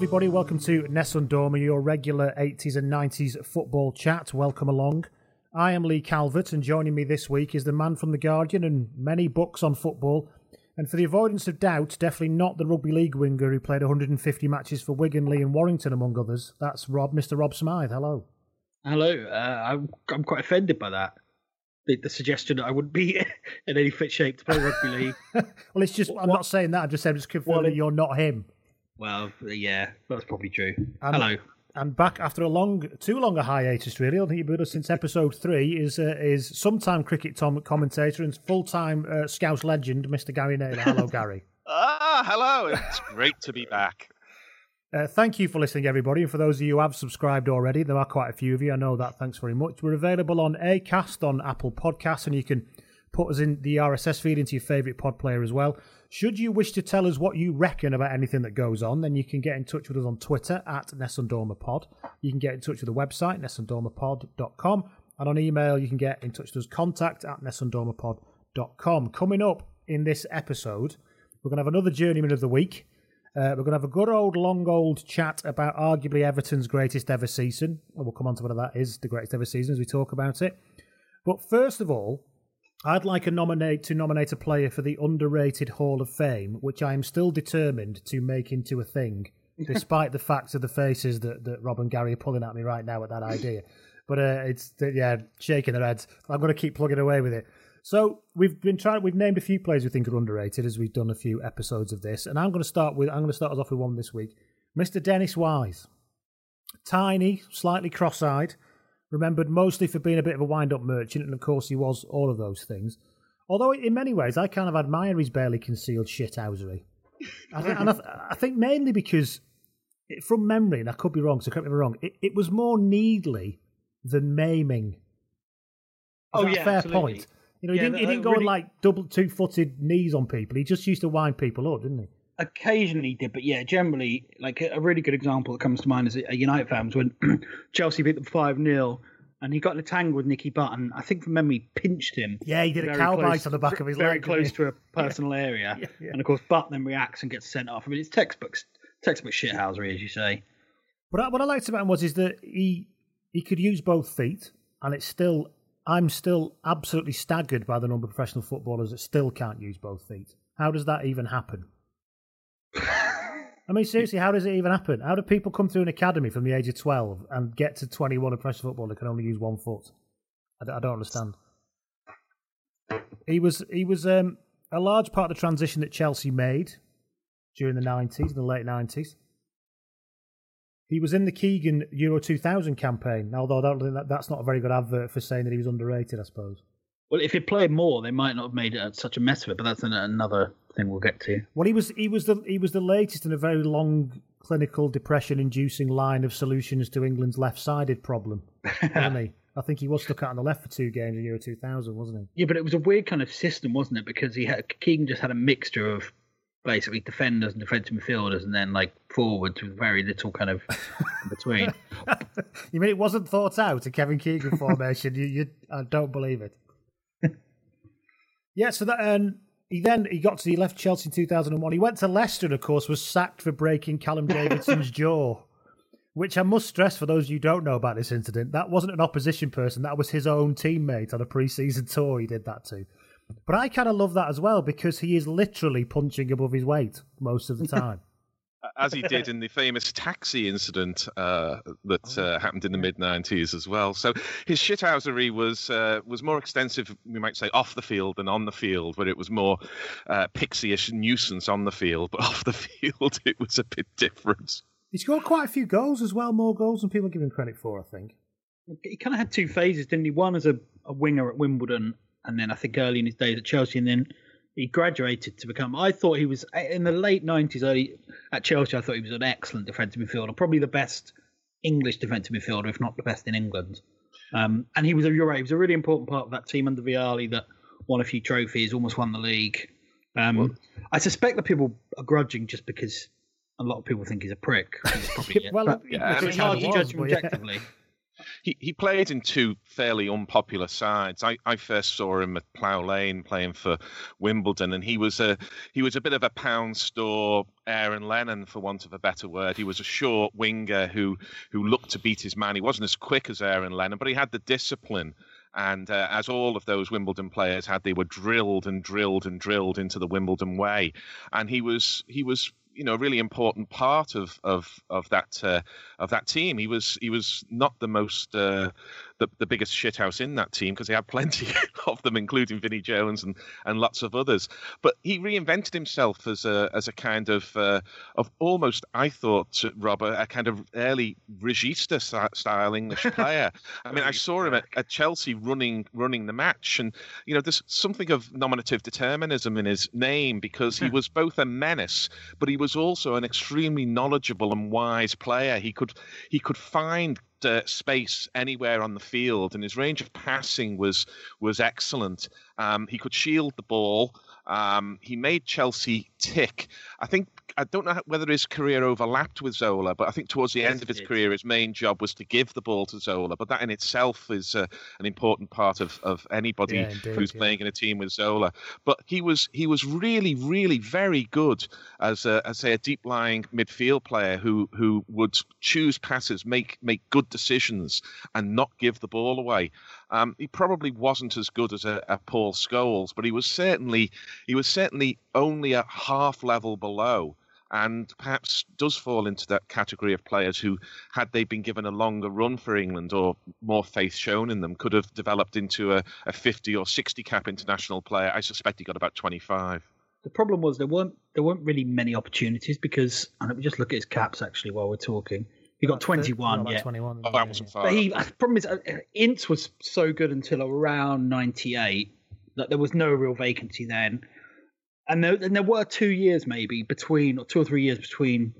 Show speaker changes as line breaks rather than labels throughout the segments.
Everybody. Welcome to Nessun Dorma, your regular 80s and 90s football chat. Welcome along. I am Lee Calvert, and joining me this week is the man from The Guardian and many books on football. And for the avoidance of doubt, definitely not the rugby league winger who played 150 matches for Wigan, Leigh, and Warrington, among others. That's Rob, Mr. Rob Smyth. Hello.
Hello. Uh, I'm, I'm quite offended by that. The, the suggestion that I wouldn't be in any fit shape to play rugby league.
Well, it's just, I'm not saying that. I'm just saying, just confirming
Well,
you're not him.
Well, yeah, that's probably true.
And-
Hello.
And back after a long, too long a hiatus, really. I don't think you've been with us since episode three. Is uh, is sometime cricket tom- commentator and full time uh, Scouse legend, Mr. Gary Naylor. Hello, Gary.
Ah, hello. It's great to be back.
Uh, thank you for listening, everybody. And for those of you who have subscribed already, there are quite a few of you. I know that. Thanks very much. We're available on Acast, on Apple Podcasts, and you can put us in the RSS feed into your favourite pod player as well. Should you wish to tell us what you reckon about anything that goes on, then you can get in touch with us on Twitter at NessundormaPod. You can get in touch with the website, nessundormapod.com. And on email, you can get in touch with us, contact at nessundormapod.com. Coming up in this episode, we're going to have another Journeyman of the Week. Uh, we're going to have a good old, long old chat about arguably Everton's greatest ever season. We'll come on to whether that is the greatest ever season as we talk about it. But first of all, I'd like a nominate to nominate a player for the underrated Hall of Fame, which I am still determined to make into a thing, despite the fact of the faces that, that Rob and Gary are pulling at me right now at that idea. But uh, it's yeah, shaking their heads. I'm going to keep plugging away with it. So we've been trying. We've named a few players we think are underrated as we've done a few episodes of this, and I'm going to start with. I'm going to start us off with one this week, Mr. Dennis Wise. Tiny, slightly cross-eyed, remembered mostly for being a bit of a wind-up merchant, and of course he was all of those things. Although in many ways I kind of admire his barely concealed shithousery. I think, and I, th- I think mainly because, it, from memory, and I could be wrong, so correct me if I'm wrong, it, it was more needly than maiming. Is
Oh, yeah,
fair
absolutely.
point. You know, he
Yeah,
didn't, he didn't go
really-
on like double two-footed knees on people. He just used to wind people up, didn't he?
Occasionally did, but yeah, generally, like a really good example that comes to mind is a United fans when Chelsea beat them 5 0 and he got in a tangle with Nicky Button. I think from memory, pinched him.
Yeah, he did a cow bite on the back of his
Very
leg, didn't
close to a personal area.
Yeah, yeah.
And of course, Button then reacts and gets sent off. I mean, it's textbook, textbook shithousery, as you say.
What I, what I liked about him was is that he he could use both feet, and it's still I'm still absolutely staggered by the number of professional footballers that still can't use both feet. How does that even happen? I mean, seriously, how does it even happen? How do people come through an academy from the age of 12 and get to 21 and professional football that can only use one foot? I don't, I don't understand. He was he was um, a large part of the transition that Chelsea made during the 90s, the late 90s. He was in the Keegan Euro 2000 campaign, although that, that's not a very good advert for saying that he was underrated, I suppose.
Well, if he played more, they might not have made such a mess of it, but that's an, another thing we'll get to.
Well, he was he was the he was the latest in a very long clinical depression-inducing line of solutions to England's left-sided problem, wasn't he? I think he was stuck out on the left for two games in Euro 2000, wasn't he?
Yeah, but it was a weird kind of system, wasn't it? Because he had Keegan just had a mixture of basically defenders and defensive midfielders, and then like forwards with very little kind of in between.
You mean it wasn't thought out a Kevin Keegan formation? you, you, I don't believe it. yeah, so that um, he then he got to he left Chelsea in 2001. He went to Leicester, and of course, was sacked for breaking Callum Davidson's jaw. Which I must stress for those of you who don't know about this incident, that wasn't an opposition person. That was his own teammate on a pre-season tour. He did that to. But I kind of love that as well because he is literally punching above his weight most of the time.
As he did in the famous taxi incident uh, that uh, happened in the mid '90s as well. So his shithousery was uh, was more extensive, we might say, off the field than on the field, where it was more uh, pixie-ish nuisance on the field, but off the field it was a bit different.
He scored quite a few goals as well, more goals than people give him credit for. I think.
He kind of had two phases, didn't he? One as a, a winger at Wimbledon, and then I think early in his days at Chelsea, and then he graduated to become. I thought he was in the late nineties, early at Chelsea. I thought he was an excellent defensive midfielder, probably the best English defensive midfielder, if not the best in England. Um, and he was, you're right, he was a really important part of that team under Vialli that won a few trophies, almost won the league. Um, I suspect that people are grudging just because a lot of people think he's a prick. He's probably.
Well,
But
yeah,
it's hard to judge him
but yeah.
He he played in two fairly unpopular sides. I, I first saw him at Plough Lane playing for Wimbledon, and he was a he was a bit of a pound store Aaron Lennon, for want of a better word. He was a short winger who who looked to beat his man. He wasn't as quick as Aaron Lennon, but he had the discipline. And uh, as all of those Wimbledon players had, they were drilled and drilled and drilled into the Wimbledon way. And he was he was you know a really important part of of of that uh, of that team. He was he was not the most uh, the the biggest shithouse in that team because he had plenty of them, including Vinnie Jones and and lots of others. But he reinvented himself as a as a kind of uh, of almost I thought Robert a kind of early regista style English player. I mean, I saw him at, at Chelsea running running the match, and you know there's something of nominative determinism in his name because he was both a menace, but he was also an extremely knowledgeable and wise player. He could he could find uh, space anywhere on the field, and his range of passing was was excellent. Um, he could shield the ball. Um, he made Chelsea tick. I think I don't know whether his career overlapped with Zola, but I think towards the
Yes,
end of his career, his main job was to give the ball to Zola. But that in itself is uh, an important part of, of anybody
Yeah, indeed,
who's
yeah.
playing in a team with Zola. But he was he was really really very good as a, as say a deep lying midfield player who who would choose passes, make make good decisions, and not give the ball away. Um, he probably wasn't as good as a, a Paul Scholes, but he was certainly he was certainly only a half level below. And perhaps does fall into that category of players who, had they been given a longer run for England or more faith shown in them, could have developed into a, a 50 or 60 cap international player. I suspect he got about 25.
The problem was there weren't there weren't really many opportunities because and let me just look at his caps actually while we're talking. He got twenty one, yeah.
21.
Oh, that wasn't far.
But he the problem is uh, Ince was so good until around ninety eight that there was no real vacancy then. And there, and there were two years maybe between or two or three years between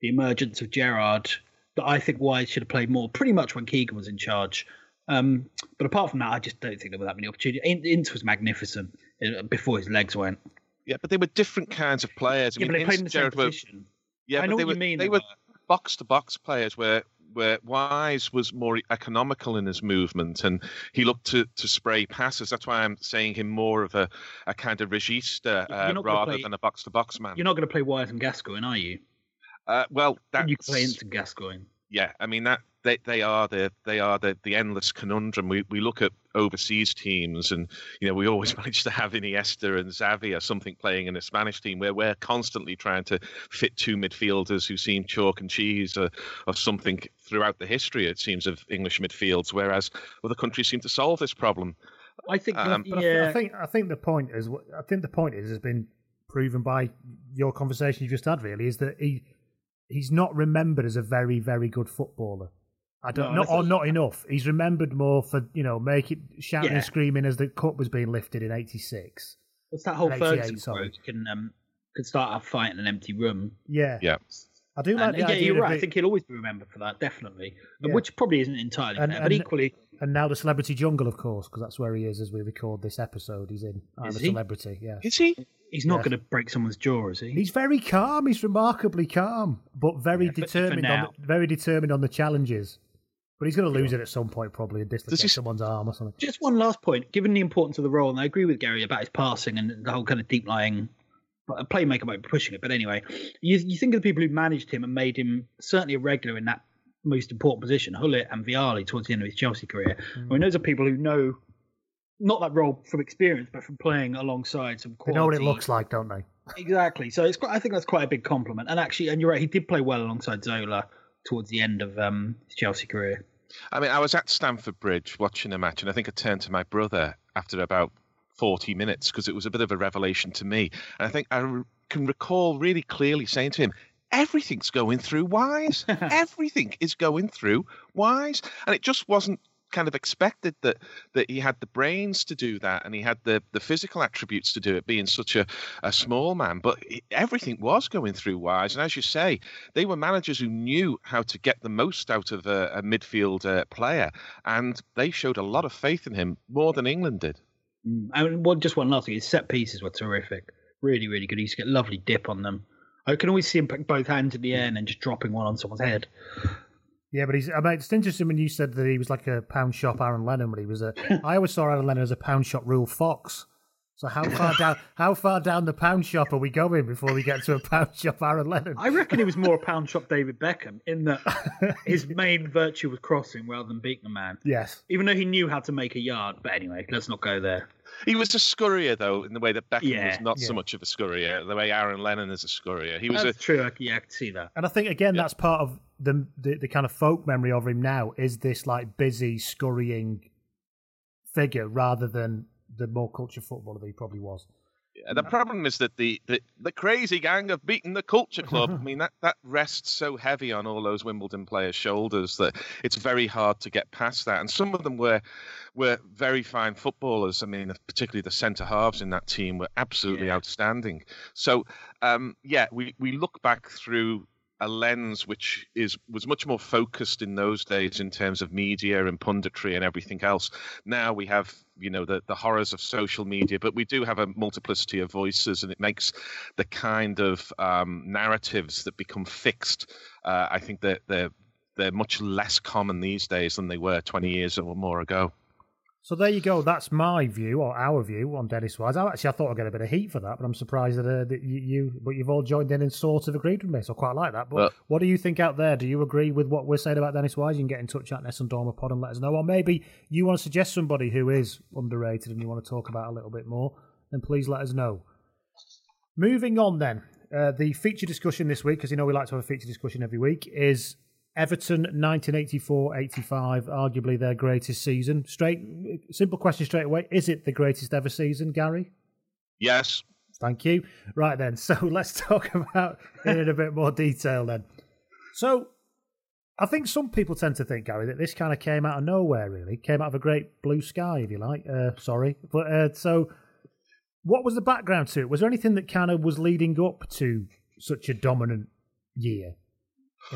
the emergence of Gerrard that I think Wise should have played more pretty much when Keegan was in charge. Um, but apart from that, I just don't think there were that many opportunities. In- Ince was magnificent uh, before his legs went.
Yeah, but they were different kinds of players. I
yeah,
mean,
but they played in the
Ince
same
and Gerrard were- Yeah,
I
but
know
they
what
were
you mean,
they
though,
were box to box players where where Wise was more economical in his movement and he looked to, to spray passes. That's why I'm saying him more of a, a kind of regista uh, rather
play-
than a box to box man.
You're not going to play Wise and Gascoigne, are you?
uh, well, that's,
You can play into Gascoigne.
yeah, I mean that they, they are the they are the, the endless conundrum. We we look at overseas teams, and you know we always manage to have Iniesta and Xavi or something playing in a Spanish team where we're constantly trying to fit two midfielders who seem chalk and cheese or, or something throughout the history. It seems of English midfields, whereas other countries seem to solve this problem.
I think,
Um,
But I, th- I think I think the point is I think the point is has been proven by your conversation you just had. Really, is that he he's not remembered as a very very good footballer. I don't
No,
not or not enough. He's remembered more for you know making shouting
Yeah.
and screaming as the cup was being lifted in '86.
What's that whole
In 88,
Ferguson
sorry.
quote? You can um, could start a fight in an empty room.
Yeah.
Yeah.
I do like
And,
the
yeah,
idea
you're
of
right. I think he'll always be remembered for that, definitely.
Yeah.
Which probably isn't entirely
And-
fair, but equally,
And now the Celebrity Jungle, of course, because that's where he is as we record this episode. He's in I'm
Is
a
he?
Celebrity. Yeah.
Is he?
he's not
Yes.
going to break someone's jaw, is he?
He's very calm. He's remarkably calm, but very
Yeah, for- for
determined. on the, very determined on the challenges. But he's going to lose it at some point, probably, and dislocate
he s-
someone's arm or something.
Just one last point. Given the importance of the role, and I agree with Gary about his passing and the whole kind of deep lying a playmaker might be pushing it, but anyway, you, you think of the people who managed him and made him certainly a regular in that most important position, Gullit and Vialli towards the end of his Chelsea career.
Mm.
I mean, those are people who know not that role from experience, but from playing alongside some
They know what it looks like, don't they?
Exactly. So it's quite, I think that's quite a big compliment. And actually, and you're right, he did play well alongside Zola towards the end of um, his Chelsea career.
I mean, I was at Stamford Bridge watching a match, and I think I turned to my brother after about 40 minutes because it was a bit of a revelation to me. And I think I re- can recall really clearly saying to him, Everything's going through Wise. Everything is going through Wise. And it just wasn't kind of expected that that he had the brains to do that and he had the the physical attributes to do it being such a, a small man but everything was going through wise and as you say they were managers who knew how to get the most out of a, a midfield uh, player and they showed a lot of faith in him more than england did
Mm. And just one last thing: his set pieces were terrific, really, really good. He used to get lovely dip on them. I can always see him put both hands in the air and then just dropping one on someone's head.
Yeah, but he's. I mean, it's interesting when you said that he was like a pound shop Aaron Lennon, but he was a. I always saw Aaron Lennon as a pound shop Ruel Fox. So how far down? How far down the pound shop are we going before we get to a pound shop Aaron Lennon?
I reckon he was more a pound shop David Beckham in that his main virtue was crossing rather than beating a man.
Yes.
Even though he knew how to make a yard, but anyway, let's not go there.
he was a scurrier though in the way that beckham
Yeah,
was not
yeah.
so much of a scurrier the way aaron lennon is a scurrier he was
That's
a
true. Yeah, I can see that.
And I think again that's part of the, the the kind of folk memory of him now is this like busy scurrying figure rather than the more culture footballer that he probably was.
Yeah, the problem is that the, the, the crazy gang have beaten the culture club. I mean, that, that rests so heavy on all those Wimbledon players' shoulders that it's very hard to get past that. And some of them were were very fine footballers. I mean, particularly the centre halves in that team were absolutely
Yeah.
outstanding. So, um, yeah, we, we look back through a lens which is was much more focused in those days in terms of media and punditry and everything else. Now we have you know the the horrors of social media, but we do have a multiplicity of voices, and it makes the kind of um, narratives that become fixed. Uh, I think that they're they're much less common these days than they were 20 years or more ago.
So there you go. That's my view or our view on Dennis Wise. I actually I thought I'd get a bit of heat for that, but I'm surprised that, uh, that you, you, but you've all joined in and sort of agreed with me. So I quite like that. But
Well-
what do you think out there? Do you agree with what we're saying about Dennis Wise? You can get in touch at NessundormaPod and let us know. Or maybe you want to suggest somebody who is underrated and you want to talk about a little bit more. Then please let us know. Moving on then, uh, the feature discussion this week, because you know we like to have a feature discussion every week, is Everton 1984-85, arguably their greatest season. Straight, simple question straight away: Is it the greatest ever season, Gary?
Yes,
Thank you. Right then, so let's talk about it in a bit more detail then. So, I think some people tend to think, Gary, that this kind of came out of nowhere. Really, came out of a great blue sky, if you like. Uh, sorry, but uh, so what was the background to it? Was there anything that kind of was leading up to such a dominant year?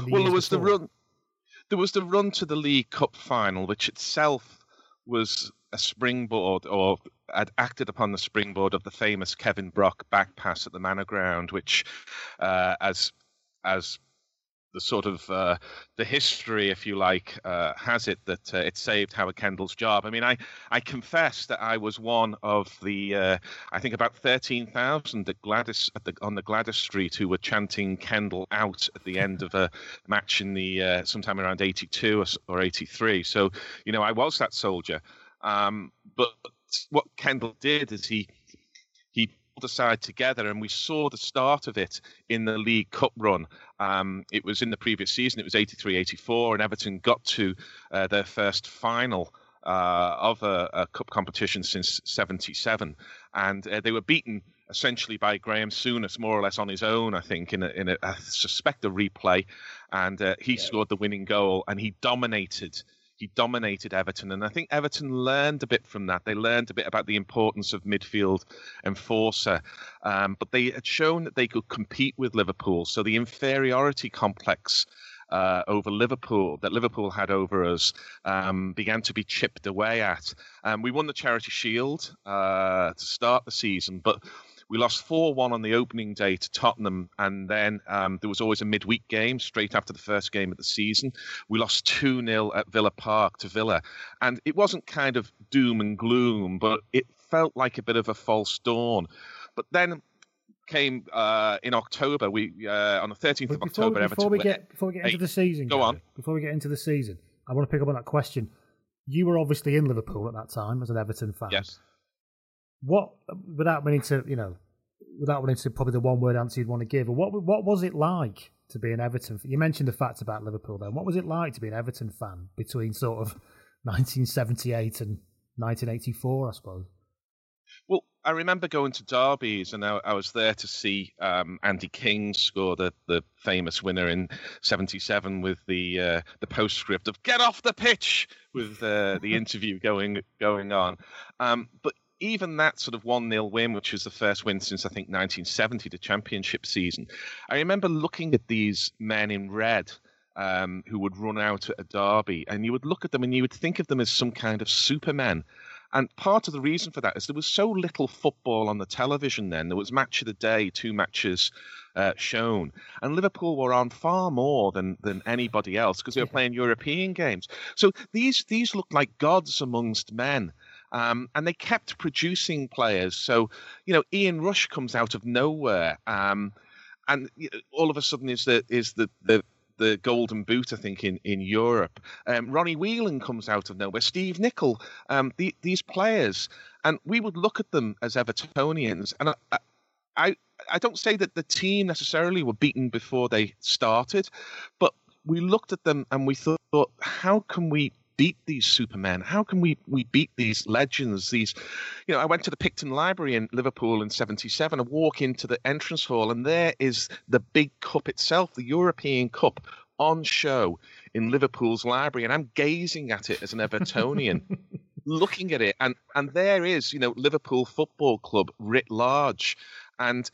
Well, there was the run. There was the run to the League Cup final, which itself was a springboard, or had acted upon the springboard of the famous Kevin Brock back pass at the Manor Ground, which, uh, as as the sort of uh, the history, if you like, uh, has it that uh, it saved Howard Kendall's job. I mean, I I confess that I was one of the uh, I think about thirteen thousand at Gladys at the, on the Gladys Street who were chanting Kendall out at the end of a match in the uh, sometime around eighty two or, or eighty three. So you know, I was that soldier. Um, but what Kendall did is he he pulled the side together, and we saw the start of it in the League Cup run. Um, it was in the previous season, it was 83 84, and Everton got to uh, their first final. Uh, of a, a cup competition since '77, and uh, they were beaten essentially by Graeme Souness, more or less on his own. I think in a, in a I suspect a replay, and uh, he scored the winning goal, and he dominated he dominated Everton, and I think Everton learned a bit from that. They learned a bit about the importance of midfield enforcer, um, but they had shown that they could compete with Liverpool. So the inferiority complex uh, over Liverpool that Liverpool had over us um, began to be chipped away at. Um, we won the Charity Shield uh, to start the season, but we lost 4 1 on the opening day to Tottenham, and then um, there was always a midweek game straight after the first game of the season. We lost 2 0 at Villa Park to Villa, and it wasn't kind of doom and gloom, but it felt like a bit of a false dawn. But then came uh, in October. We uh, on the 13th of
before,
October.
before
Everton
we get before we get into the season,
go
Gary,
on.
Before we get into the season, I want to pick up on that question. You were obviously in Liverpool at that time as an Everton fan.
Yes.
What, without wanting to, you know, without wanting to probably the one word answer you'd want to give, what what was it like to be an Everton? You mentioned the facts about Liverpool. Then, what was it like to be an Everton fan between sort of 1978 and 1984? I suppose.
Well, I remember going to derbies, and I, I was there to see um, Andy King score the, the famous winner in '77 with the uh, the postscript of "Get off the pitch" with uh, the interview going going on. Um, but even that sort of one 0 win, which was the first win since I think 1970, the championship season, I remember looking at these men in red. Um, who would run out at a derby, and you would look at them and you would think of them as some kind of supermen. And part of the reason for that is there was so little football on the television then. There was match of the day, two matches uh, shown, and Liverpool were on far more than than anybody else because they were playing European games. So these these looked like gods amongst men. Um, and they kept producing players. So, you know, Ian Rush comes out of nowhere, um, and all of a sudden is the is the the the golden boot, I think, in, in Europe. Um, Ronnie Whelan comes out of nowhere. Steve Nicol, um, the, these players, and we would look at them as Evertonians. And I, I, I don't say that the team necessarily were beaten before they started, but we looked at them and we thought, how can we beat these supermen? How can we, we beat these legends? These, you know, I went to the Picton Library in Liverpool in '77. I walk into the entrance hall, and there is the big cup itself, the European Cup, on show in Liverpool's library, and I'm gazing at it as an Evertonian. looking at it and and there is you know liverpool football club writ large and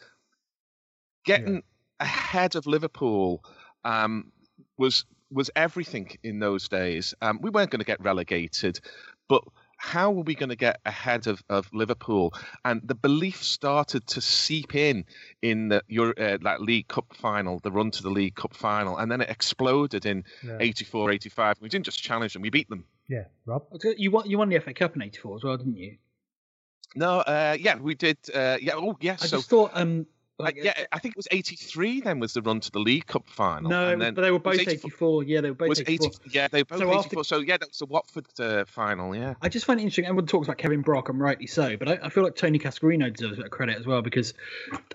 getting ahead of liverpool um, was was everything in those days. Um, we weren't going to get relegated, but how were we going to get ahead of, of Liverpool? And the belief started to seep in in the Euro, uh, that League Cup final, the run to the League Cup final, and then it exploded in
Yeah.
84, 85. We didn't just challenge them; we beat them.
Yeah, Rob.
You won, you won the FA Cup in '84 as well, didn't you?
No, uh, yeah, we did. Uh, yeah, oh yes.
I
so
just thought, um, like,
yeah, I think it was 83. Then was the run to the League Cup final.
no,
and then
but they were both 84. Yeah, they were both
was
84.
80, yeah, they were both
So
84.
after-
So yeah, that was the Watford uh, final. Yeah.
I just find it interesting. Everyone talks about Kevin Brock, and rightly so, but I, I feel like Tony Cascarino deserves a bit of credit as well because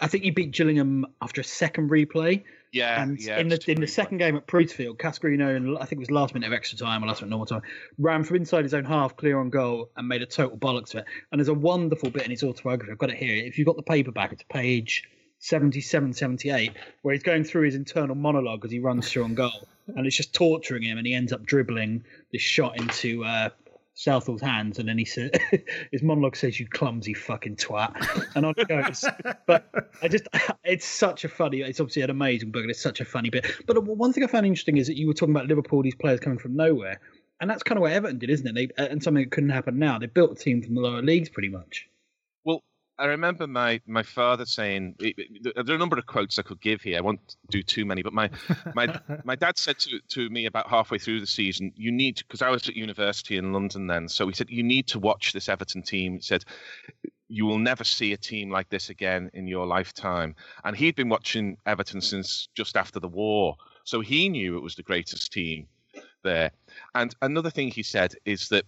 I think he beat Gillingham after a second replay.
Yeah,
and
yeah,
in the in the second game at Priestfield, Cascarino, and I think it was last minute of extra time or last minute normal time, ran from inside his own half, clear on goal, and made a total bollocks of it. And there's a wonderful bit in his autobiography. I've got it here. If you've got the paperback, it's page 77, 78, where he's going through his internal monologue as he runs through on goal, and it's just torturing him, and he ends up dribbling this shot into. Uh, Southall's hands, and then he said, "His monologue says you clumsy fucking twat," and on goes. but I just, it's such a funny. It's obviously an amazing book, and it's such a funny bit. But one thing I found interesting is that you were talking about Liverpool, these players coming from nowhere, and that's kind of what Everton did, isn't it? They, and something that couldn't happen now. They built a team from the lower leagues, pretty much.
I remember my, my father saying there are a number of quotes I could give here. I won't do too many, but my my my dad said to, to me about halfway through the season, you need because I was at university in London then, so he said you need to watch this Everton team. He said you will never see a team like this again in your lifetime. And he'd been watching Everton since just after the war, so he knew it was the greatest team there. And another thing he said is that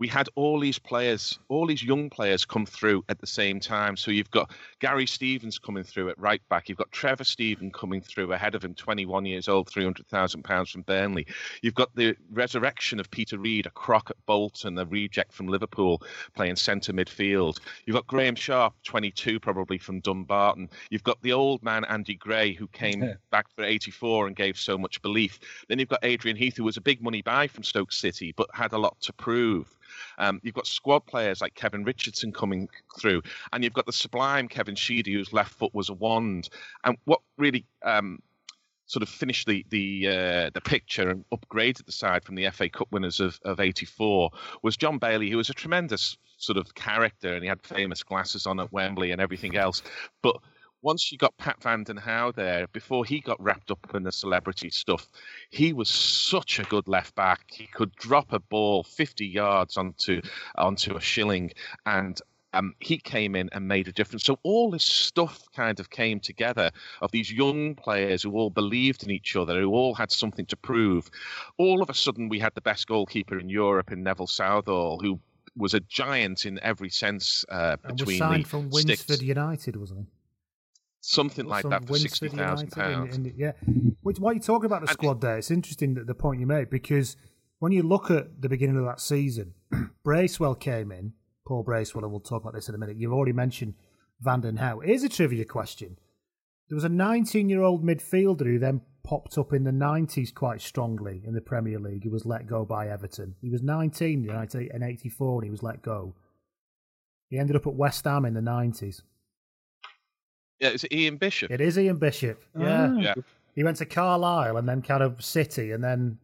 we had all these players, all these young players come through at the same time. So you've got Gary Stevens coming through at right back. You've got Trevor Steven coming through ahead of him, 21 years old, £300,000 from Burnley. You've got the resurrection of Peter Reid, a crock at Bolton, a reject from Liverpool, playing centre midfield. You've got Graeme Sharp, 22 probably from Dumbarton. You've got the old man Andy Gray, who came
Yeah.
back for 84 and gave so much belief. Then you've got Adrian Heath, who was a big money buy from Stoke City, but had a lot to prove. Um, you've got squad players like Kevin Richardson coming through, and you've got the sublime Kevin Sheedy, whose left foot was a wand. And what really um, sort of finished the the uh, the picture and upgraded the side from the FA Cup winners of of '84 was John Bailey, who was a tremendous sort of character, and he had famous glasses on at Wembley and everything else. But once you got Pat Van Den Hauwe there, before he got wrapped up in the celebrity stuff, he was such a good left back. He could drop a ball 50 yards onto onto a shilling, and um, he came in and made a difference. So all this stuff kind of came together of these young players who all believed in each other, who all had something to prove. All of a sudden, we had the best goalkeeper in Europe in Neville Southall, who was a giant in every sense uh,
And was
between
signed
the
from
sticks.
Winsford United, wasn't he?
Something like
Some
that for sixty thousand pounds.
in- in- Yeah. Which, while you're talking about the squad there, it's interesting that the point you made because when you look at the beginning of that season, Bracewell came in, Paul Bracewell, and we'll talk about this in a minute. You've already mentioned Van den Hauwe. Here's a trivia question. There was a 19 year old midfielder who then popped up in the 90s quite strongly in the Premier League. He was let go by Everton. He was 19 in 84 when he was let go. He ended up at West Ham in the 90s.
Yeah, it's Ian Bishop.
It is Ian Bishop. Yeah. Ah.
Yeah.
He went to Carlisle and then kind of City and then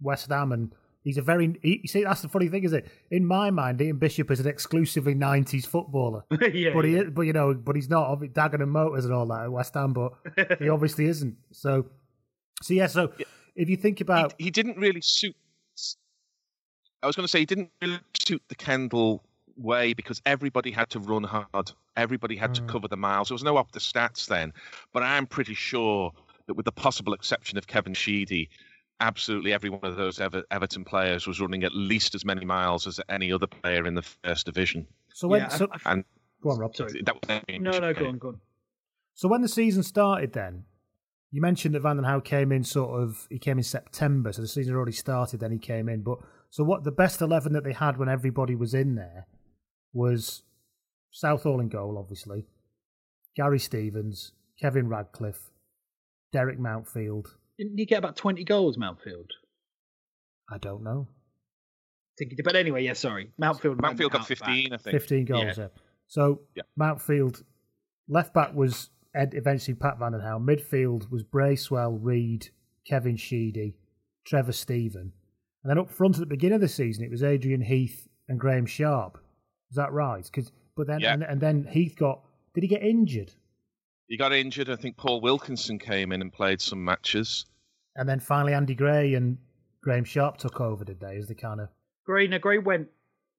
West Ham. And he's a very. He, you see, that's the funny thing, is it? In my mind, Ian Bishop is an exclusively 90s footballer.
yeah,
but he
yeah.
is, but you know, but he's not. Obvi- Dagenham Motors and all that at West Ham, but he obviously isn't. So, so yeah. So if you think about,
he didn't really suit. I was going to say he didn't really suit the Kendall way because everybody had to run hard. Everybody had to
Mm.
cover the miles. There was no up the stats then, but I'm pretty sure that with the possible exception of Kevin Sheedy, absolutely every one of those Ever- Everton players was running at least as many miles as any other player in the first division.
so when,
Yeah,
so
And
go on, Rob.
Sorry.
that was
No, no, go on, go on.
So when the season started, then you mentioned that Van den Hauwe came in sort of. He came in September, so the season had already started. Then he came in, but so what? The best eleven that they had when everybody was in there was Southall in goal, obviously. Gary Stevens, Kevin Ratcliffe, Derek Mountfield.
Didn't you get about 20 goals, Mountfield?
I don't know.
Think- But anyway, yeah, sorry. Mountfield.
Mountfield got
out
15, I think.
15 goals,
Yeah.
yeah. So
Yeah.
Mountfield, left back was Ed, eventually Pat Van den Hauwe. Midfield was Bracewell, Reid, Kevin Sheedy, Trevor Steven. And then up front at the beginning of the season, it was Adrian Heath and Graeme Sharp. Is that right? Cause, but then
Yeah.
and, and then Heath got. Did he get injured?
He got injured. I think Paul Wilkinson came in and played some matches.
And then finally Andy Gray and Graeme Sharp took over, did they? As the kind of
Gray, no, Gray went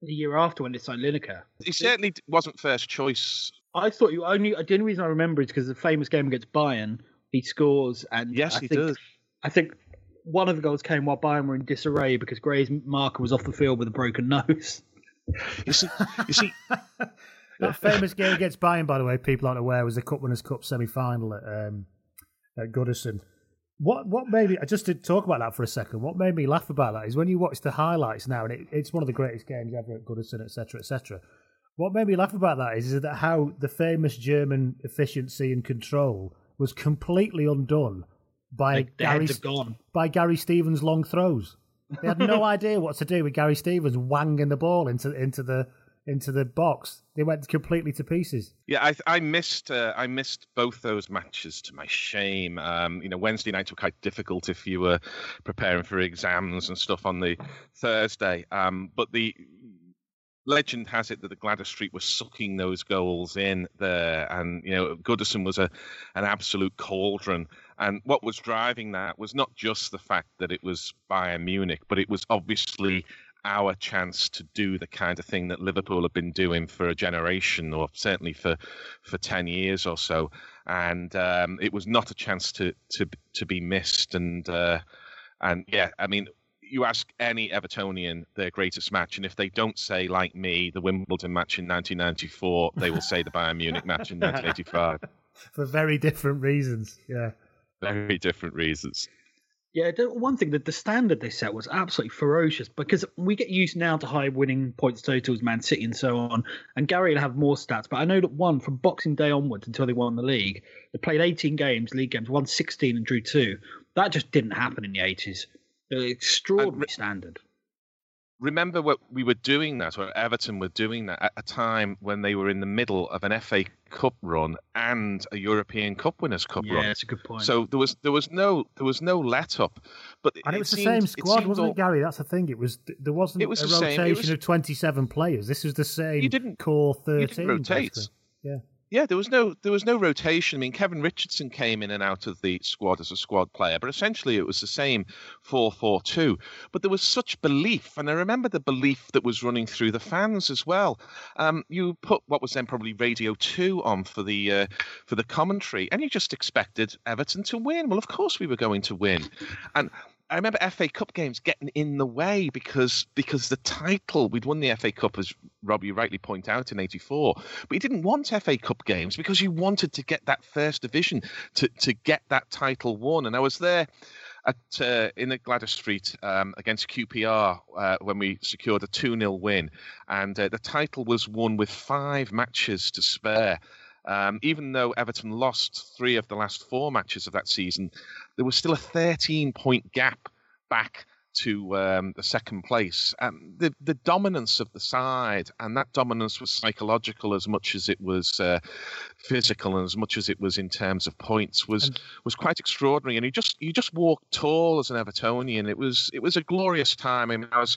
the year after when they signed Lineker.
He certainly d- wasn't first choice.
I thought you only. The only reason I remember is because the famous game against Bayern, he scores, and
Yes,
I
he
think,
does.
I think one of the goals came while Bayern were in disarray because Gray's marker was off the field with a broken nose.
You see, you see,
that famous game against Bayern, by the way, people aren't aware, was the Cup Winners' Cup semi-final at, um, at Goodison. What what made me? I just did talk about that for a second. What made me laugh about that is when you watch the highlights now, and it, it's one of the greatest games ever at Goodison, etc., etc. What made me laugh about that is, is that how the famous German efficiency and control was completely undone by
Like,
Gary by Gary Stevens' long throws. They had no idea what to do with Gary Stevens wanging the ball into into the into the box. They went completely to pieces.
yeah, I I missed uh, I missed both those matches to my shame. Um, you know, Wednesday nights were quite difficult if you were preparing for exams and stuff on the Thursday. Um, but the legend has it that the Gladys Street was sucking those goals in there, and you know, Goodison was a an absolute cauldron. And what was driving that was not just the fact that it was Bayern Munich, but it was obviously our chance to do the kind of thing that Liverpool have been doing for a generation, or certainly for for ten years or so. And um, it was not a chance to to to be missed. And uh, and yeah, I mean, you ask any Evertonian their greatest match, and if they don't say, like me, the Wimbledon match in 1994, they will say the Bayern Munich match in 1985.
For very different reasons. Yeah.
Very different reasons.
Yeah, one thing that the standard they set was absolutely ferocious because we get used now to high winning points totals, Man City, and so on. And Gary will have more stats, but I know that one from Boxing Day onwards until they won the league, they played 18 games, league games, won 16 and drew two. That just didn't happen in the 80s. Extraordinary standard.
Remember what we were doing that, or Everton were doing that at a time when they were in the middle of an FA Cup run and a European Cup Winners' Cup
Yeah,
run.
Yeah, that's a good point.
So there was there was no there was no let up, but
And it was the same squad,
seemed
wasn't
all-
it, Gary? That's the thing. It was there wasn't
It was
a
the same. It
rotation
was-
of twenty seven players. This was the same
You didn't-
core
you didn't rotate.
basically. Yeah.
Yeah, there was no there was no rotation. I mean, Kevin Richardson came in and out of the squad as a squad player, but essentially it was the same 4-4-2. But there was such belief, and I remember the belief that was running through the fans as well. Um, you put what was then probably Radio Two on for the uh, for the commentary, and you just expected Everton to win. Well, of course we were going to win, and. I remember FA Cup games getting in the way because because the title we'd won the FA Cup as Rob you rightly point out in '84, but you didn't want FA Cup games because you wanted to get that first division to to get that title won. And I was there at uh, in the Gladys Street um, against QPR uh, when we secured a 2 0 win, and uh, the title was won with five matches to spare. Um, even though Everton lost three of the last four matches of that season, there was still a 13 point gap back to um, the second place. Um, the the dominance of the side, and that dominance was psychological as much as it was uh, physical, and as much as it was in terms of points, was was quite extraordinary. And you just you just walked tall as an Evertonian. It was it was a glorious time. I mean, I was.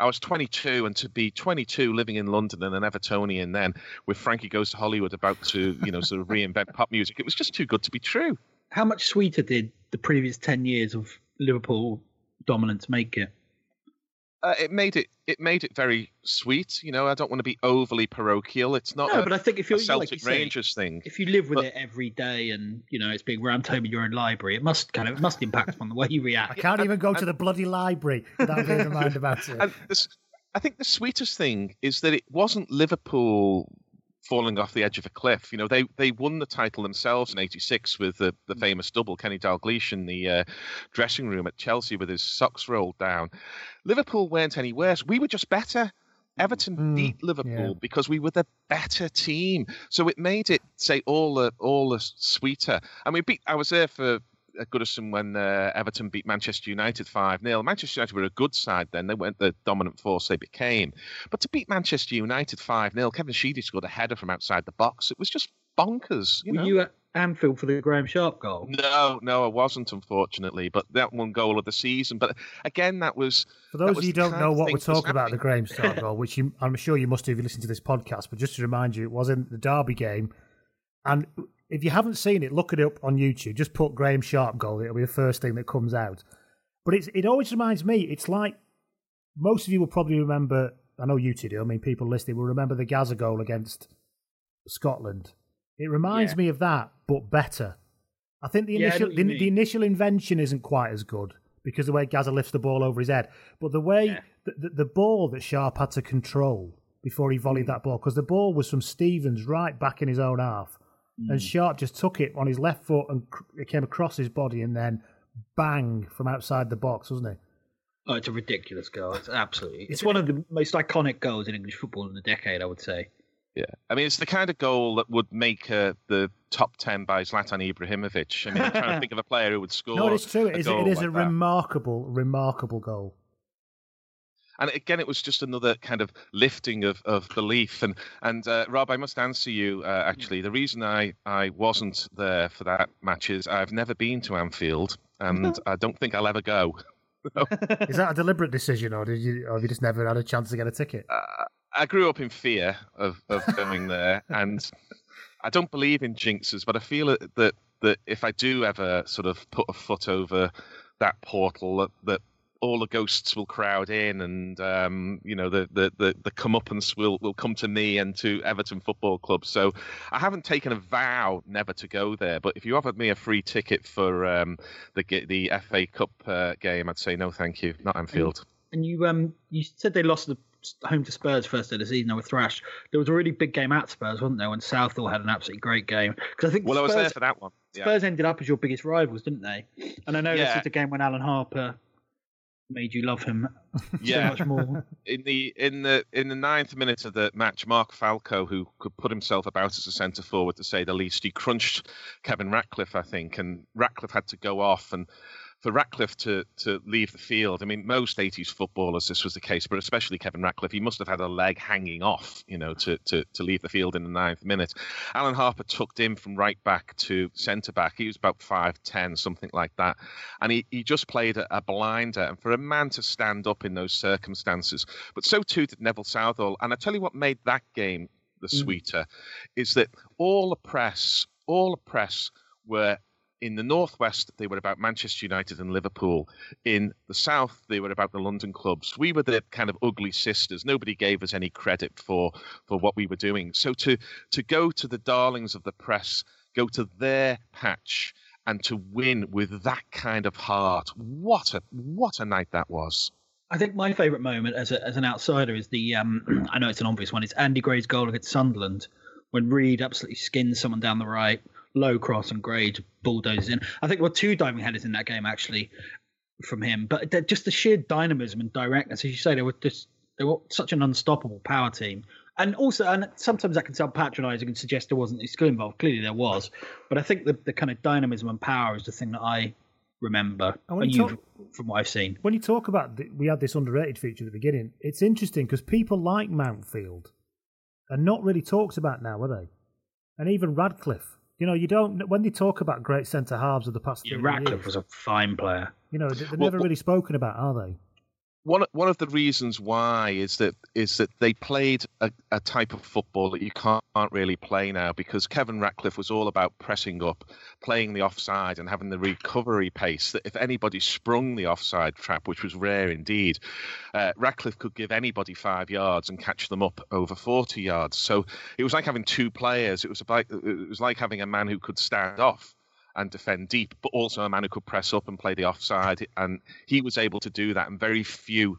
I was 22, and to be 22 living in London and an Evertonian then, with Frankie Goes to Hollywood about to, you know, sort of reinvent pop music, it was just too good to be true.
How much sweeter did the previous 10 years of Liverpool dominance make it?
Uh, it made it it made it very sweet. You know, I don't want to be overly parochial. It's not
No,
a,
but I think if you're like
Celtic
you say,
Rangers thing.
If you live with
But-
it every day and you know it's being rammed home in your own library, it must kind of it must impact on the way you react.
I can't even go to the bloody library without being reminded about it.
And this, I think the sweetest thing is that it wasn't Liverpool falling off the edge of a cliff. You know, they they won the title themselves in '86 with the, the famous double. Kenny Dalglish in the uh, dressing room at Chelsea with his socks rolled down. Liverpool weren't any worse. We were just better. Everton beat Liverpool
yeah.
because we were the better team. So it made it say all the all the sweeter. And we beat. I was there for at Goodison when uh, Everton beat Manchester United 5 0. Manchester United were a good side then. They weren't the dominant force they became. But to beat Manchester United 5 0, Kevin Sheedy scored a header from outside the box. It was just bonkers. You
Were
know?
you at Anfield for the Graeme Sharp goal?
No, no, I wasn't, unfortunately. But that one goal of the season. But again, that was.
For those of you who don't know what we're talking about, the. Graham Sharp goal, which you, I'm sure you must have if you listened to this podcast, but just to remind you, it was in the Derby game. And if you haven't seen it, look it up on YouTube. Just put Graeme Sharp goal, it'll be the first thing that comes out. But it's, it always reminds me, it's like most of you will probably remember, I know you two do, I mean, people listening will remember the Gaza goal against Scotland. It reminds
Yeah.
me of that, but better. I think the
Yeah,
initial the, the initial invention isn't quite as good because the way Gaza lifts the ball over his head, but the way
Yeah.
the, the, the ball that Sharp had to control before he volleyed that ball, because the ball was from Stevens right back in his own half,
Mm.
and Sharp just took it on his left foot and cr- it came across his body, and then bang from outside the box, wasn't it?
Oh, it's a ridiculous goal. It's absolutely. It's one of the most iconic goals in English football in the decade, I would say.
Yeah, I mean, it's the kind of goal that would make uh, the top ten by Zlatan Ibrahimovic. I mean, I'm trying to think of a player who would score.
No, it's true. It
a
is, it
goal
is
like
a
that.
remarkable, remarkable goal.
And again, it was just another kind of lifting of, of belief. And and uh, Rob, I must answer you. Uh, actually, the reason I, I wasn't there for that match is I've never been to Anfield, and I don't think I'll ever go.
Is that a deliberate decision, or did you, or have you just never had a chance to get a ticket?
Uh, I grew up in fear of, of going there, and I don't believe in jinxes, but I feel that- that that if I do ever sort of put a foot over that portal, that, that all the ghosts will crowd in, and um, you know the the the, the comeuppance will will come to me and to Everton Football Club. So I haven't taken a vow never to go there, but if you offered me a free ticket for um, the the FA Cup uh, game, I'd say no, thank you, not Anfield.
And you um you said they lost the home to Spurs first day of the season. They were thrashed. There was a really big game at Spurs, wasn't there? When Southall had an absolutely great game. Because I think
well,
Spurs,
I was there for that one. Yeah.
Spurs ended up as your biggest rivals, didn't they? And I know
Yeah.
this is the game when Alan Harper made you love him
Yeah.
so much more.
in the in the in the ninth minute of the match, Mark Falco, who could put himself about as a centre forward to say the least, he crunched Kevin Ratcliffe, I think, and Ratcliffe had to go off and. For Ratcliffe to, to leave the field, I mean, most 80s footballers, this was the case, but especially Kevin Ratcliffe, he must have had a leg hanging off, you know, to, to, to leave the field in the ninth minute. Alan Harper tucked in from right back to centre back. He was about 5'10, something like that. And he, he just played a, a blinder. And for a man to stand up in those circumstances, but so too did Neville Southall. And I tell you what made that game the mm. sweeter is that all the press, all the press were in the northwest they were about Manchester United and Liverpool. In the south they were about the London clubs. We were the kind of ugly sisters. Nobody gave us any credit for for what we were doing. So to to go to the darlings of the press, go to their patch and to win with that kind of heart. What a what a night that was.
I think my favourite moment as a, as an outsider is the um, I know it's an obvious one. It's Andy Gray's goal against Sunderland when Reid absolutely skins someone down the right, low cross, and Gray bulldozes in. I think there were two diving headers in that game actually from him, but just the sheer dynamism and directness, as you say, they were just they were such an unstoppable power team. And also, and sometimes that can sound patronising and suggest there wasn't any skill involved. Clearly, there was, but I think the, the kind of dynamism and power is the thing that I remember,
And when you
you
talk-
from what I've seen.
When you talk about the, we had this underrated feature at the beginning, it's interesting because people like Mountfield are not really talked about now, are they? And even Ratcliffe. You know, you don't when they talk about great centre halves of the past.
Yeah,
30
Ratcliffe
years,
was a fine player.
You know, they're
Well,
never really spoken about, are they?
One one of the reasons why is that is that they played a, a type of football that you can't really play now because Kevin Ratcliffe was all about pressing up, playing the offside, and having the recovery pace. That if anybody sprung the offside trap, which was rare indeed, uh, Ratcliffe could give anybody five yards and catch them up over forty yards. So it was like having two players. It was about it was like having a man who could stand off and defend deep, but also a man who could press up and play the offside. And he was able to do that, and very few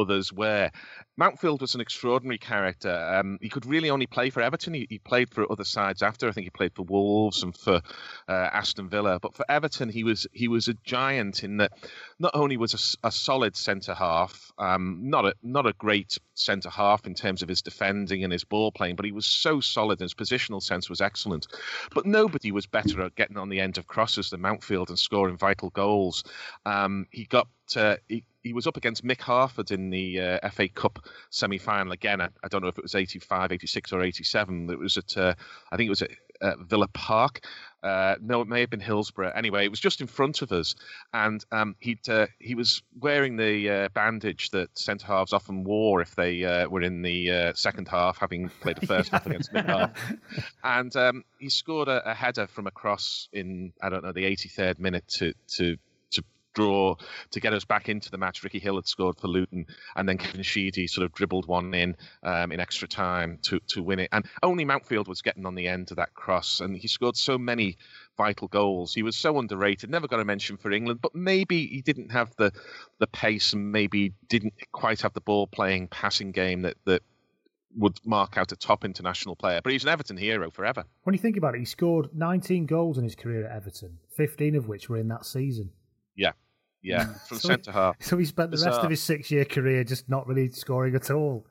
others were. Mountfield was an extraordinary character. Um, he could really only play for Everton. He, he played for other sides after. I think he played for Wolves and for uh, Aston Villa. But for Everton, he was he was a giant in that not only was a solid centre half, um, not a not a great centre half in terms of his defending and his ball playing, but he was so solid and his positional sense was excellent. But nobody was better at getting on the end of crosses than Mountfield and scoring vital goals. Um, he got uh, he, he was up against Mick Harford in the uh, FA Cup semi final again. I, I don't know if it was 85, 86, or 87. It was at, uh, I think it was at uh, Villa Park. Uh, no, it may have been Hillsborough. Anyway, it was just in front of us, and um, he'd uh, he was wearing the uh, bandage that centre halves often wore if they uh, were in the uh, second half, having played the first half against Mick Harford and um, he scored a, a header from across in I don't know the 83rd minute to to draw to get us back into the match. Ricky Hill had scored for Luton, and then Kevin Sheedy sort of dribbled one in um, in extra time to to win it. And only Mountfield was getting on the end of that cross, and he scored so many vital goals. He was so underrated. Never got a mention for England, but maybe he didn't have the the pace, and maybe didn't quite have the ball playing passing game that that would mark out a top international player. But he's an Everton hero forever.
When you think about it, he scored 19 goals in his career at Everton, 15 of which were in that season.
Yeah, yeah, mm. from
So
centre half.
So he spent the rest
Bizarre.
of his six year career just not really scoring at all.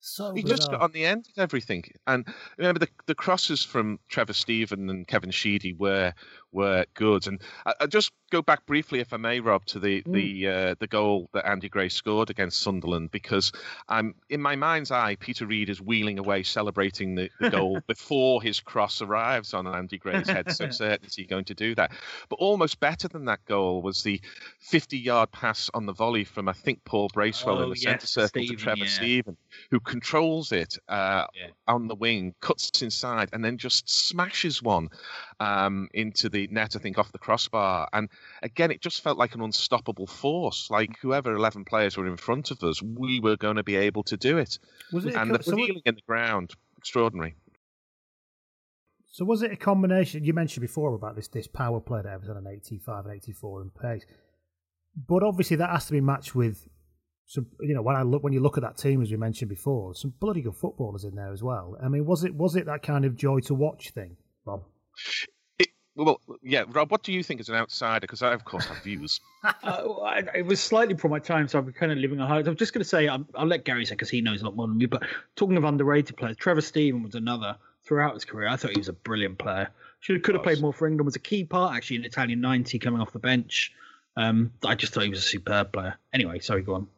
So
He just got on the end of everything. And remember, the, the crosses from Trevor Steven and Kevin Sheedy were were good. And I, I just go back briefly, if I may, Rob, to the the uh, the goal that Andy Gray scored against Sunderland, because I'm in my mind's eye, Peter Reid is wheeling away, celebrating the, the goal before his cross arrives on Andy Gray's head. So certain is he going to do that. But almost better than that goal was the 50 yard pass on the volley from I think Paul Bracewell in
Oh,
the
yes,
centre circle to Trevor
yeah.
Steven, who controls it uh,
Yeah.
on the wing, cuts inside, and then just smashes one. Um, into the net, I think, off the crossbar. And again, it just felt like an unstoppable force. Like whoever 11 players were in front of us, we were going to be able to do it.
Was it
and
co-
the
so
feeling in the ground, extraordinary.
So was it a combination? You mentioned before about this this power play that Everton on 85 and 84 and pace, but obviously that has to be matched with some. You know, when I look when you look at that team as we mentioned before, some bloody good footballers in there as well. I mean, was it was it that kind of joy to watch thing, Rob?
It, well, yeah, Rob, what do you think as an outsider? Because I, of course, have views.
uh, I, it was slightly before my time, so I'm kind of living a high. I'm just going to say, i will let Gary say because he knows a lot more than me. But talking of underrated players, Trevor Steven was another throughout his career. I thought he was a brilliant player. Should could have played more for England. Was a key part actually in Italian '90 coming off the bench. Um, I just thought he was a superb player. Anyway, sorry, go on.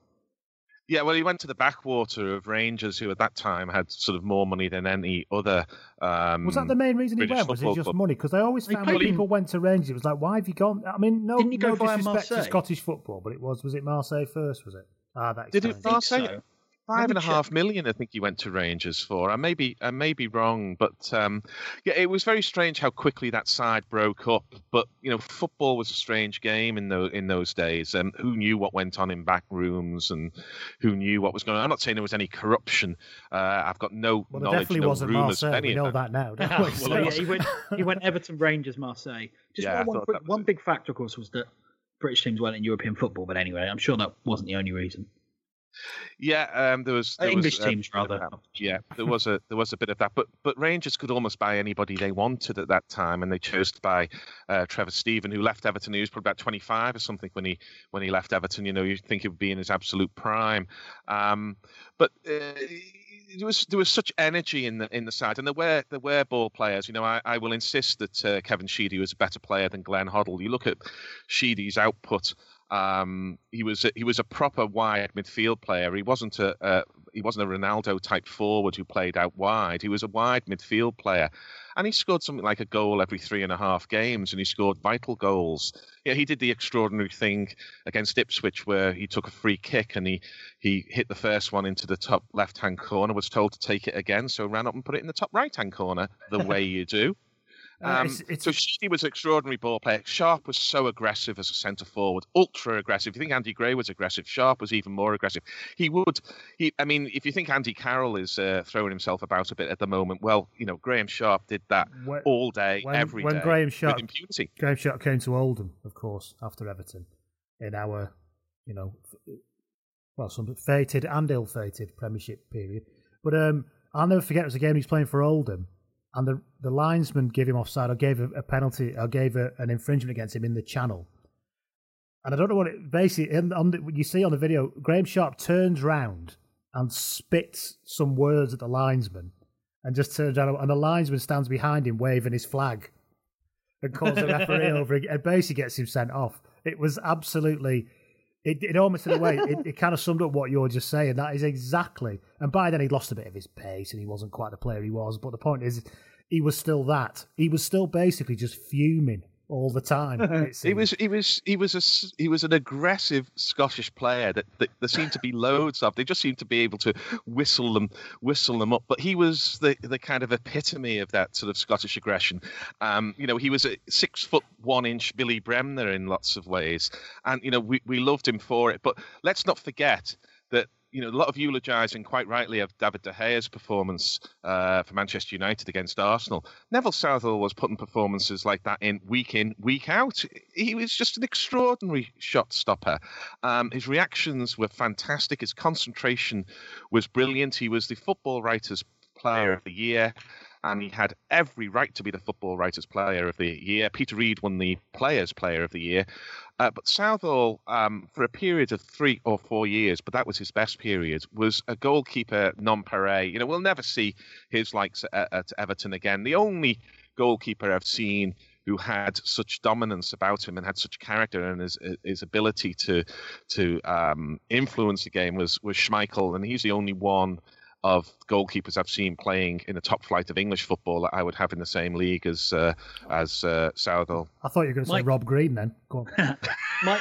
Yeah, well, he went to the backwater of Rangers, who at that time had sort of more money than any other. Um,
Was that the main reason he went? Was it just
club.
money? Because I always found when
played-
people went to Rangers, it was like, why have you gone? I mean, no,
Didn't he go
no
via
disrespect to
Marseille?
Scottish football, but it was was it Marseille first? Was it? Ah, that
Did it Marseille?
so.
Five
Let
and
me
a half million, I think he went to Rangers for. I may be, I may be wrong, but um, yeah, it was very strange how quickly that side broke up. But you know, football was a strange game in those in those days. Um, who knew what went on in back rooms, and who knew what was going on? I'm not saying there was any corruption. Uh, I've got no
Well, there
knowledge,
definitely
no
wasn't
rumours of
Marseille.
any
We
of
know
that.
that now. don't we?
Well,
So, yeah, he went he went Everton, Rangers, Marseille. Just
Yeah, I
one,
thought
one,
that was
one
it.
big factor, of course, was that British teams weren't in European football. But anyway, I'm sure that wasn't the only reason.
Yeah, um, there was there
English
was, um,
teams,
a bit of
rather.
that. Yeah, there was a there was a bit of that, but but Rangers could almost buy anybody they wanted at that time, and they chose to buy uh, Trevor Steven, who left Everton. He was probably about twenty five or something when he when he left Everton. You know, you'd think he would be in his absolute prime, um, but. Uh, there was there was such energy in the in the side, and there were there were ball players. You know, I, I will insist that uh, Kevin Sheedy was a better player than Glenn Hoddle. You look at Sheedy's output. Um, he was a, he was a proper wide midfield player. He wasn't a, a he wasn't a Ronaldo type forward who played out wide. He was a wide midfield player, and he scored something like a goal every three and a half games, and he scored vital goals. Yeah, he did the extraordinary thing against Ipswich where he took a free kick and he he hit the first one into the top left hand corner. Was told to take it again, so ran up and put it in the top right hand corner, the way you do. Um,
it's- it's-
so Sheedy was an extraordinary ball player. Sharp was so aggressive as a centre forward, ultra aggressive. If you think Andy Gray was aggressive, Sharp was even more aggressive. He would, he. I mean, if you think Andy Carroll is uh, throwing himself about a bit at the moment, well, you know, Graeme Sharp did that
When-
all day,
when,
every
when
day, Graeme
Sharp
impunity.
Graeme Sharp came to Oldham, of course, after Everton, in our, you know, well, some fated and ill-fated Premiership period. But um, I'll never forget it was a game he was playing for Oldham, and the the linesman gave him offside or gave a, a penalty or gave a, an infringement against him in the channel. And I don't know what it basically in, on the, you see on the video. Graeme Sharp turns round and spits some words at the linesman, and just turns around, and the linesman stands behind him waving his flag and calls the referee over and- and basically gets him sent off. It was absolutely. It, it almost in a way it, it kind of summed up what you're just saying. That is exactly. And by then he'd lost a bit of his pace and he wasn't quite the player he was. But the point is, he was still that. He was still basically just fuming all the time.
He was he was he was a he was an aggressive Scottish player that, that there seemed to be loads of. They just seemed to be able to whistle them whistle them up. But he was the the kind of epitome of that sort of Scottish aggression. Um, you know, he was a six foot one inch Billy Bremner in lots of ways, and you know we we loved him for it. But let's not forget that you know, a lot of eulogising quite rightly of David De Gea's performance uh, for Manchester United against Arsenal. Neville Southall was putting performances like that in week in, week out. He was just an extraordinary shot stopper. Um, his reactions were fantastic. His concentration was brilliant. He was the Football Writers Player of the Year. And he had every right to be the Football Writers Player of the Year. Peter Reid won the Players Player of the Year. Uh, but Southall, um, for a period of three or four years, but that was his best period, was a goalkeeper non-pareil. You know, we'll never see his likes at, at Everton again. The only goalkeeper I've seen who had such dominance about him and had such character and his his ability to to um, influence the game was was Schmeichel, and he's the only one of goalkeepers I've seen playing in the top flight of English football that I would have in the same league as uh, as uh, Southall.
I thought you were going to say
Mike-
Rob Green then. Go on.
Mike,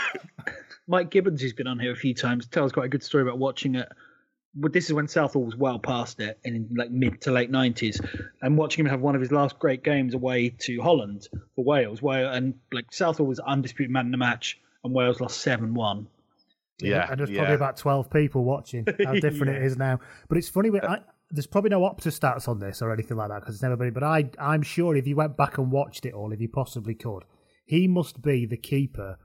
Mike Gibbons, who's been on here a few times, tells quite a good story about watching it. but this is when Southall was well past it in like mid to late nineties, and watching him have one of his last great games away to Holland for Wales, Wales and like Southall was undisputed man in the match, and Wales lost seven one.
Yeah,
and there's
yeah.
probably about twelve people watching. How different it
Yeah.
is now. But it's funny. I, there's probably no Opta stats on this or anything like that because it's never been. But I, I'm sure if you went back and watched it all, if you possibly could, he must be the keeper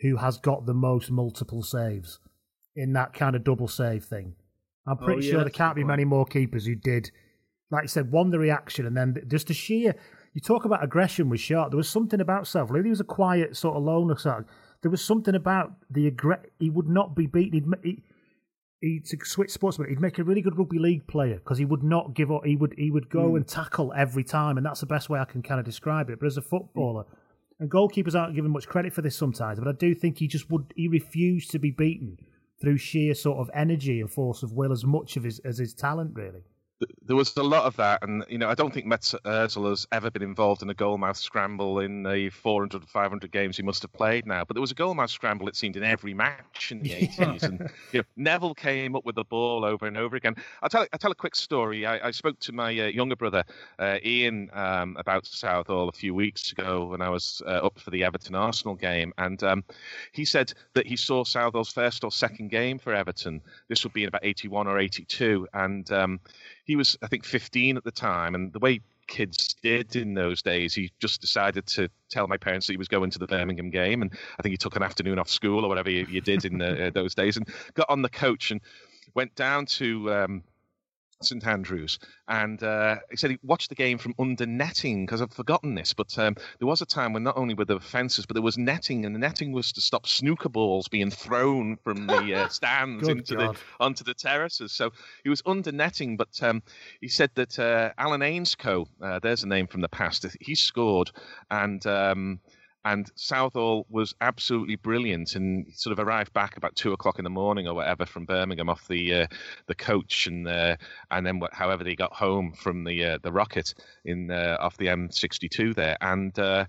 who has got the most multiple saves in that kind of double save thing. I'm
Oh,
pretty
yeah,
sure there can't be many more keepers who did, like you said, won the reaction and then just a sheer. You talk about aggression with Sharp. There was something about Savile. He was a quiet sort of loner sort. of- There was something about the aggre- He would not be beaten. He'd, he, he to switch sports, but he'd make a really good rugby league player because he would not give up. He would he would go hmm. and tackle every time, and that's the best way I can kind of describe it. But as a footballer, and goalkeepers aren't given much credit for this sometimes, but I do think he just would. He refused to be beaten through sheer sort of energy and force of will as much of his as his talent, really.
There was a lot of that, and you know, I don't think Mesut Ozil has ever been involved in a goalmouth scramble in the 400 500 games he must have played now. But there was a goalmouth scramble, it seemed, in every match in the 80s, and you know, Neville came up with the ball over and over again. I'll tell, I'll tell a quick story. I, I spoke to my uh, younger brother uh, Ian um, about Southall a few weeks ago when I was uh, up for the Everton Arsenal game, and um, he said that he saw Southall's first or second game for Everton. This would be in about 81 or 82, and um, he was, I think, 15 at the time, and the way kids did in those days, he just decided to tell my parents that he was going to the Birmingham game, and I think he took an afternoon off school or whatever you, you did in uh, those days, and got on the coach and went down to. Um, St Andrews, and uh, he said he watched the game from under netting because I've forgotten this, but um, there was a time when not only were there fences, but there was netting, and the netting was to stop snooker balls being thrown from the uh, stands into
God.
the onto the terraces. So he was under netting, but um, he said that uh, Alan Ainscow, uh, there's a name from the past, he scored, and. Um, and Southall was absolutely brilliant, and sort of arrived back about two o'clock in the morning or whatever from Birmingham off the uh, the coach, and uh, and then what, however they got home from the uh, the rocket in uh, off the M62 there, and uh,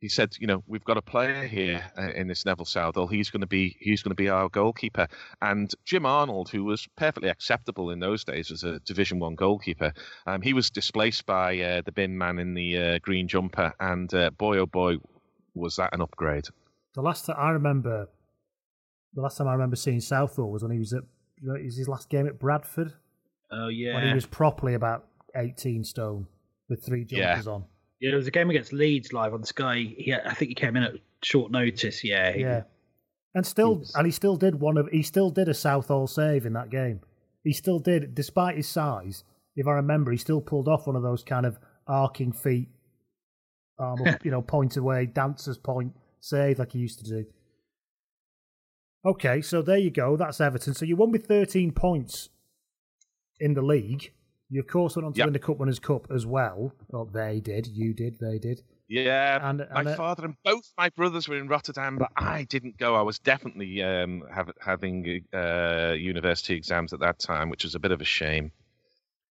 he said, you know, we've got a player here uh, in this Neville Southall. He's going to be he's going to be our goalkeeper. And Jim Arnold, who was perfectly acceptable in those days as a Division One goalkeeper, um, he was displaced by uh, the bin man in the uh, green jumper, and uh, boy oh boy, was that an upgrade.
The last time I remember, the last time I remember seeing Southall was when he was at you know, it was his last game at Bradford
Oh yeah,
when he was properly about eighteen stone with three
Yeah.
jumpers on.
yeah. There was a game against Leeds live on Sky. Yeah, I think he came in at short notice. Yeah, he-
Yeah, and still,
was-
and he still did one of he still did a Southall save in that game. He still did, despite his size. If I remember, he still pulled off one of those kind of arcing feet, arm up, you know, point away, dancer's point save like he used to do. Okay, so there you go. That's Everton. So you won with 13 points in the league. You, of course, went on to
Yep.
win the Cup Winners' Cup as well. Well, they did. You did. They did.
Yeah,
And-
my
and, uh,
father and both my brothers were in Rotterdam, but I didn't go. I was definitely um, have, having uh, university exams at that time, which was a bit of a shame.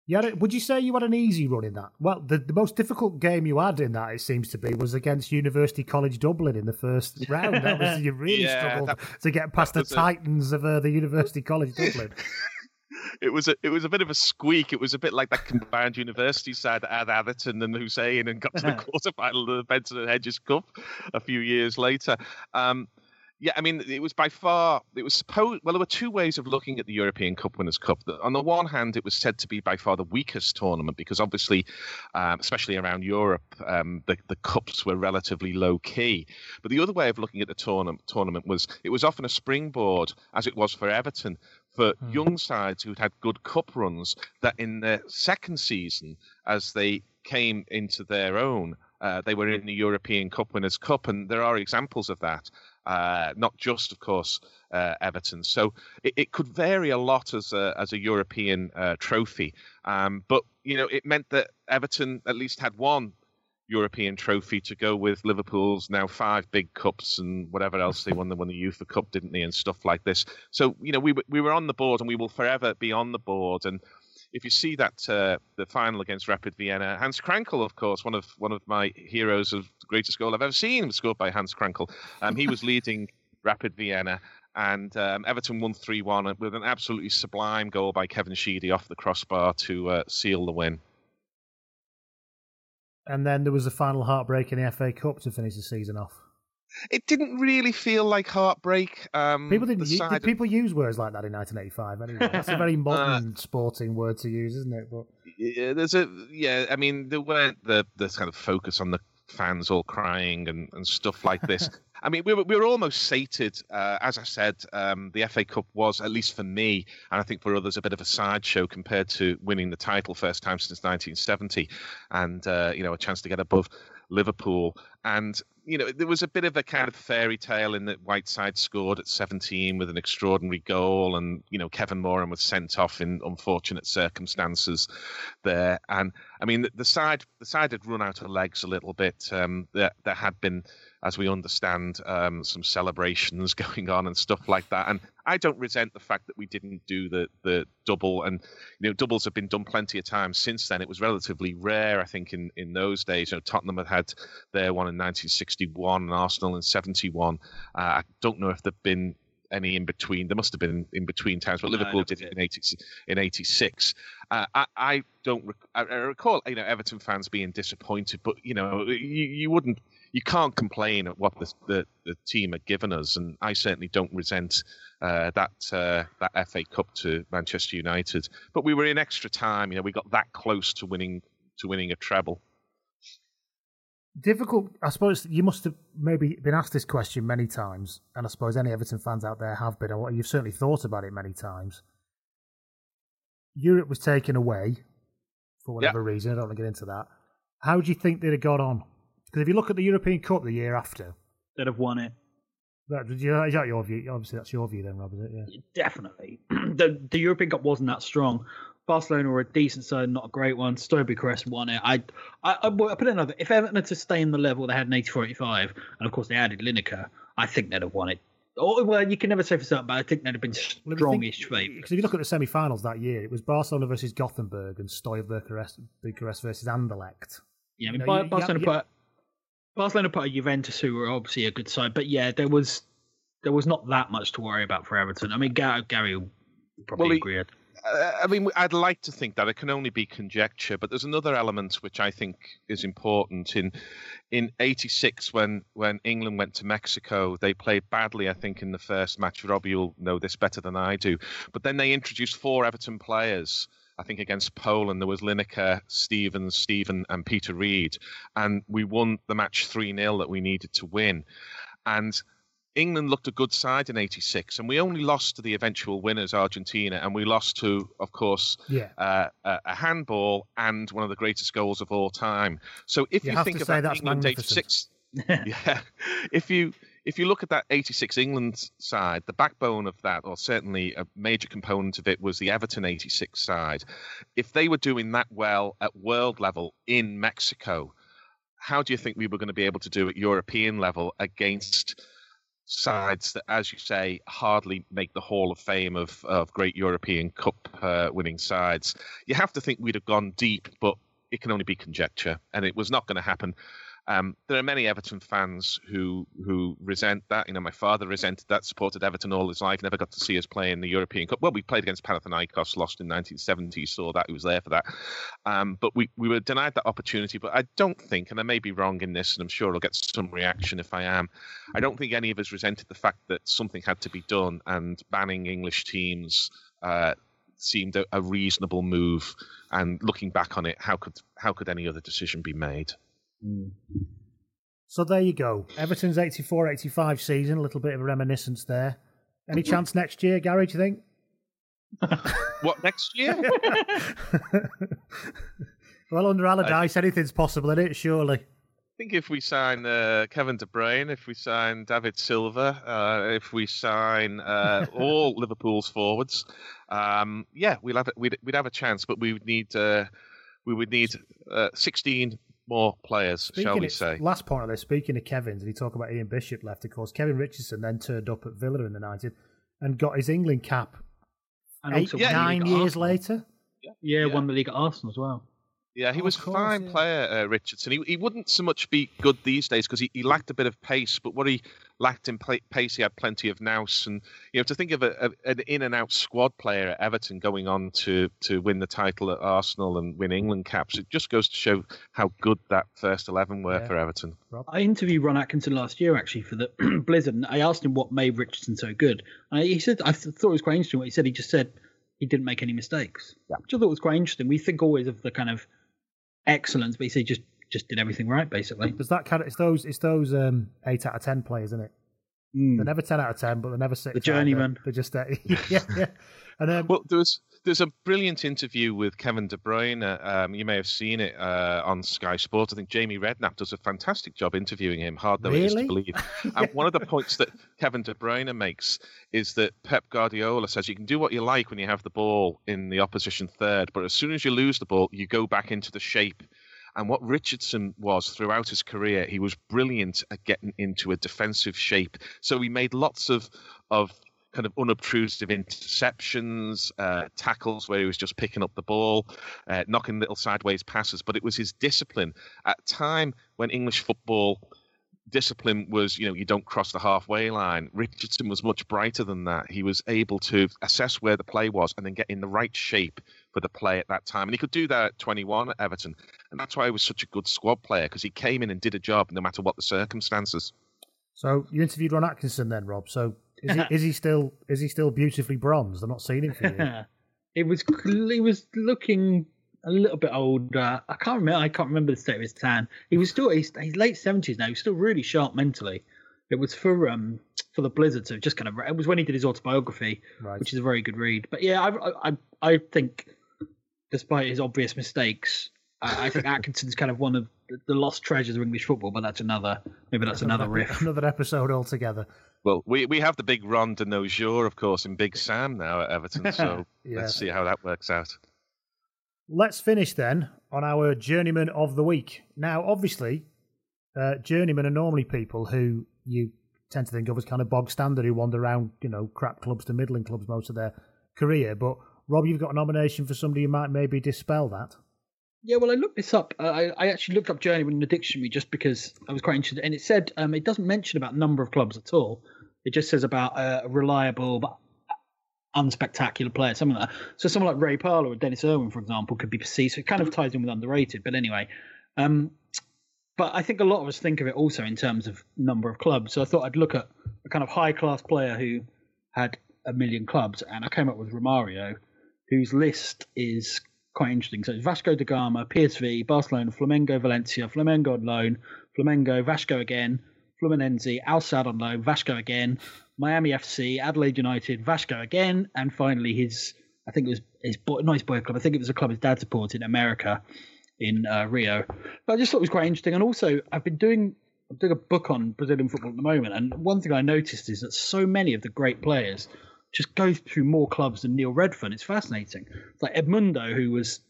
You a, would you say you had an easy run in that? Well, the, the most difficult game you had in that, it seems to be, was against University College Dublin in the first round. That was you really
Yeah,
struggled
that-
to get past the
a-
titans of uh, the University College Dublin.
it was a it was a bit of a squeak. It was a bit like that combined university side that had Atherton and Hussain and got to the quarterfinal of the Benson and Hedges Cup a few years later. Um, yeah, I mean, it was by far, it was supposed, well, there were two ways of looking at the European Cup Winners' Cup. On the one hand, it was said to be by far the weakest tournament because obviously, um, especially around Europe, um, the, the cups were relatively low key. But the other way of looking at the tournament, tournament was it was often a springboard, as it was for Everton, for young sides who'd had good cup runs that in their second season, as they came into their own, uh, they were in the European Cup Winners' Cup, and there are examples of that. Uh, not just, of course, uh, Everton. So it, it could vary a lot as a as a European uh, trophy, um, but you know it meant that Everton at least had one European trophy to go with Liverpool's now five big cups and whatever else they won. They won the UEFA Cup, didn't they, and stuff like this. So you know we we were on the board, and we will forever be on the board. And if you see that uh, the final against Rapid Vienna, Hans Krankl, of course, one of one of my heroes of the greatest goal I've ever seen, was scored by Hans Krankl. Um, he was leading Rapid Vienna, and um, Everton won 3 1 with an absolutely sublime goal by Kevin Sheedy off the crossbar to uh, seal the win.
And then there was the final heartbreak in the FA Cup to finish the season off.
It didn't really feel like heartbreak. Um,
People didn't.
the
u- did people use words like that in 1985? Anyway, that's a very modern sporting word to use, isn't it? But
yeah, there's a yeah. I mean, there weren't the the kind of focus on the fans all crying and, and stuff like this. I mean, we were we were almost sated. Uh, as I said, um, the FA Cup was at least for me, and I think for others, a bit of a sideshow compared to winning the title first time since 1970, and uh, you know a chance to get above Liverpool. And you know, there was a bit of a kind of fairy tale in that Whiteside scored at 17 with an extraordinary goal, and you know Kevin Moran was sent off in unfortunate circumstances there. And I mean, the, side the side had run out of legs a little bit. Um, there there had been, as we understand, um, some celebrations going on and stuff like that. And I don't resent the fact that we didn't do the the double. And you know, doubles have been done plenty of times since then. It was relatively rare, I think, in in those days. You know, Tottenham had had their one in 1961 and Arsenal in 71. Uh, I don't know if there've been any in between. There must have been in between times, but
No,
Liverpool did it in 80, in 86. Uh, I, I don't rec- I, I recall, you know, Everton fans being disappointed, but you know, you, you wouldn't, you can't complain at what the, the the team had given us, and I certainly don't resent uh, that uh, that FA Cup to Manchester United. But we were in extra time. You know, we got that close to winning to winning a treble.
difficult. I suppose you must have maybe been asked this question many times, and I suppose any Everton fans out there have been, or you've certainly thought about it many times. Europe was taken away for whatever reason. I don't want to get into that. How do you think they'd have got on? Because if you look at the European Cup the year after,
They'd have won it.
that, is that your view? Obviously, that's your view then, Rob, is it? Yeah.
Definitely. the the European Cup wasn't that strong. Barcelona were a decent side, not a great one. Steaua Bucharest won it. I, I, I put it another. If Everton had sustained the level they had in 84-85, and of course they added Lineker, I think they'd have won it. Or, well, you can never say for certain, but I think they'd have been strongish favourites.
Because if you look at the semi-finals that year, it was Barcelona versus Gothenburg and Steaua Bucharest, Bucharest versus Anderlecht.
Yeah, I mean,
You know,
Bar-
you-
Barcelona
you-
put Barcelona put a Juventus who were obviously a good side, but yeah, there was there was not that much to worry about for Everton. I mean, Gary, Gary will probably
Well, he-
agree.
Uh, I mean, I'd like to think that it can only be conjecture, but there's another element which I think is important. In in '86, when when England went to Mexico, they played badly. I think in the first match. Robbie, you'll know this better than I do. But then they introduced four Everton players. I think against Poland there was Lineker, Stevens, Steven, and Peter Reid, and we won the match three 0 that we needed to win. And England looked a good side in '86, and we only lost to the eventual winners, Argentina, and we lost to, of course,
Yeah.
uh, a, handball and one of the greatest goals of all time. So if
You
you, think
to
of
say
that
that's
England
magnificent.
'86, yeah, if you if you look at that '86 England side, the backbone of that, or certainly a major component of it, was the Everton '86 side. If they were doing that well at world level in Mexico, how do you think we were going to be able to do at European level against? sides that, as you say, hardly make the Hall of Fame of, of great European Cup uh, winning sides. You have to think we'd have gone deep, but it can only be conjecture, and it was not going to happen. Um, there are many Everton fans who who resent that. You know, my father resented that, supported Everton all his life, never got to see us play in the European Cup. Well, we played against Panathinaikos, lost in 1970. Saw that, he was there for that. Um, but we, we were denied that opportunity. But I don't think, and I may be wrong in this, and I'm sure I'll get some reaction if I am, I don't think any of us resented the fact that something had to be done, and banning English teams uh, seemed a, a reasonable move. And looking back on it, how could how could any other decision be made?
So there you go. Everton's 84 85 season, a little bit of a reminiscence there. Any chance next year, Gary, do you think?
What next year?
Well, under Allardyce, anything's possible, isn't it? Surely.
I think if we sign uh, Kevin De Bruyne, if we sign David Silva, uh, if we sign uh, all Liverpool's forwards, um, yeah, we'll have a, we'd, we'd have a chance. But we would need uh, we would need uh, 16 more players, shall we
of-
say?
Last point of this, speaking of Kevin's, and you talk about Ian Bishop left, of course, Kevin Richardson then turned up at Villa in the 90s and got his England cap
And
eight,
also won the
nine years later.
Yeah, won the league at Arsenal as well.
Yeah, he
Oh,
was a fine
yeah.
player, uh, Richardson. He, he wouldn't so much be good these days because he, he lacked a bit of pace. But what he lacked in pace. He had plenty of nous, and you know to think of a, a, an in and out squad player at Everton going on to to win the title at Arsenal and win England caps, it just goes to show how good that first eleven were
Yeah.
for Everton.
I interviewed Ron Atkinson last year actually for the Blizzard. And I asked him what made Richardson so good. And he said I thought it was quite interesting. What he said, he just said he didn't make any mistakes, which I thought was quite interesting. We think always of the kind of excellence, but he said just just did everything right basically.
Does that kind of it's those it's those um, eight out of ten players, isn't it? They're never ten out of ten, but they're never six.
The journeyman.
They're, they're just uh, yeah, yeah. And um,
Well, there was there's a brilliant interview with Kevin De Bruyne. Um, you may have seen it uh, on Sky Sports. I think Jamie Redknapp does a fantastic job interviewing him. Hard though it is to believe. and one of the points that Kevin De Bruyne makes is that Pep Guardiola says you can do what you like when you have the ball in the opposition third, but as soon as you lose the ball, you go back into the shape. And what Richardson was throughout his career, he was brilliant at getting into a defensive shape. So he made lots of of kind of unobtrusive interceptions, uh, tackles where he was just picking up the ball, uh, knocking little sideways passes. But it was his discipline at a time when English football discipline was, you know, you don't cross the halfway line. Richardson was much brighter than that. He was able to assess where the play was and then get in the right shape for the play at that time. And he could do that at 21 at Everton. And that's why he was such a good squad player because he came in and did a job no matter what the circumstances.
so you interviewed Ron Atkinson then, Rob. So is he, is he still is he still beautifully bronzed? I'm not seeing him for you. Yeah.
It was he was looking a little bit old. Uh, I can't remember. I can't remember the state of his tan. He was still he's, he's late seventies now. He's still really sharp mentally. It was for um for the Blizzard, so just kind of it was when he did his autobiography,
Right.
which is a very good read. But yeah, I I I think despite his obvious mistakes, I, I think Atkinson's kind of one of the- the lost treasures of English football. But that's another maybe that's another riff.
Another episode altogether.
Well, we, we have the big Ron de Nojour, of course, in Big Sam now at Everton. So
Yeah.
let's see how that works out.
Let's finish then on our journeyman of the week. Now, obviously, uh, journeymen are normally people who you tend to think of as kind of bog standard who wander around, you know, crap clubs to middling clubs most of their career. But Rob, you've got a nomination for somebody who might maybe dispel that.
Yeah, well, I looked this up. Uh, I, I actually looked up journeyman in the dictionary just because I was quite interested, and it said um, it doesn't mention about number of clubs at all. It just says about uh, a reliable but unspectacular player, something like that. So someone like Ray Parlour or Denis Irwin, for example, could be perceived. So it kind of ties in with underrated. But anyway, um, but I think a lot of us think of it also in terms of number of clubs. So I thought I'd look at a kind of high class player who had a million clubs, and I came up with Romario, whose list is quite interesting. So it's Vasco da Gama, PSV, Barcelona, Flamengo, Valencia, Flamengo on loan, Flamengo, Vasco again, Fluminense, Al Sadd on loan, Vasco again, Miami FC, Adelaide United, Vasco again, and finally his, I think it was his boy, not his boy club, I think it was a club his dad supported in America, in uh, Rio. But I just thought it was quite interesting. And also, I've been doing I'm doing a book on Brazilian football at the moment, and one thing I noticed is that so many of the great players just go through more clubs than Neil Redfearn. It's fascinating. It's like Edmundo, who was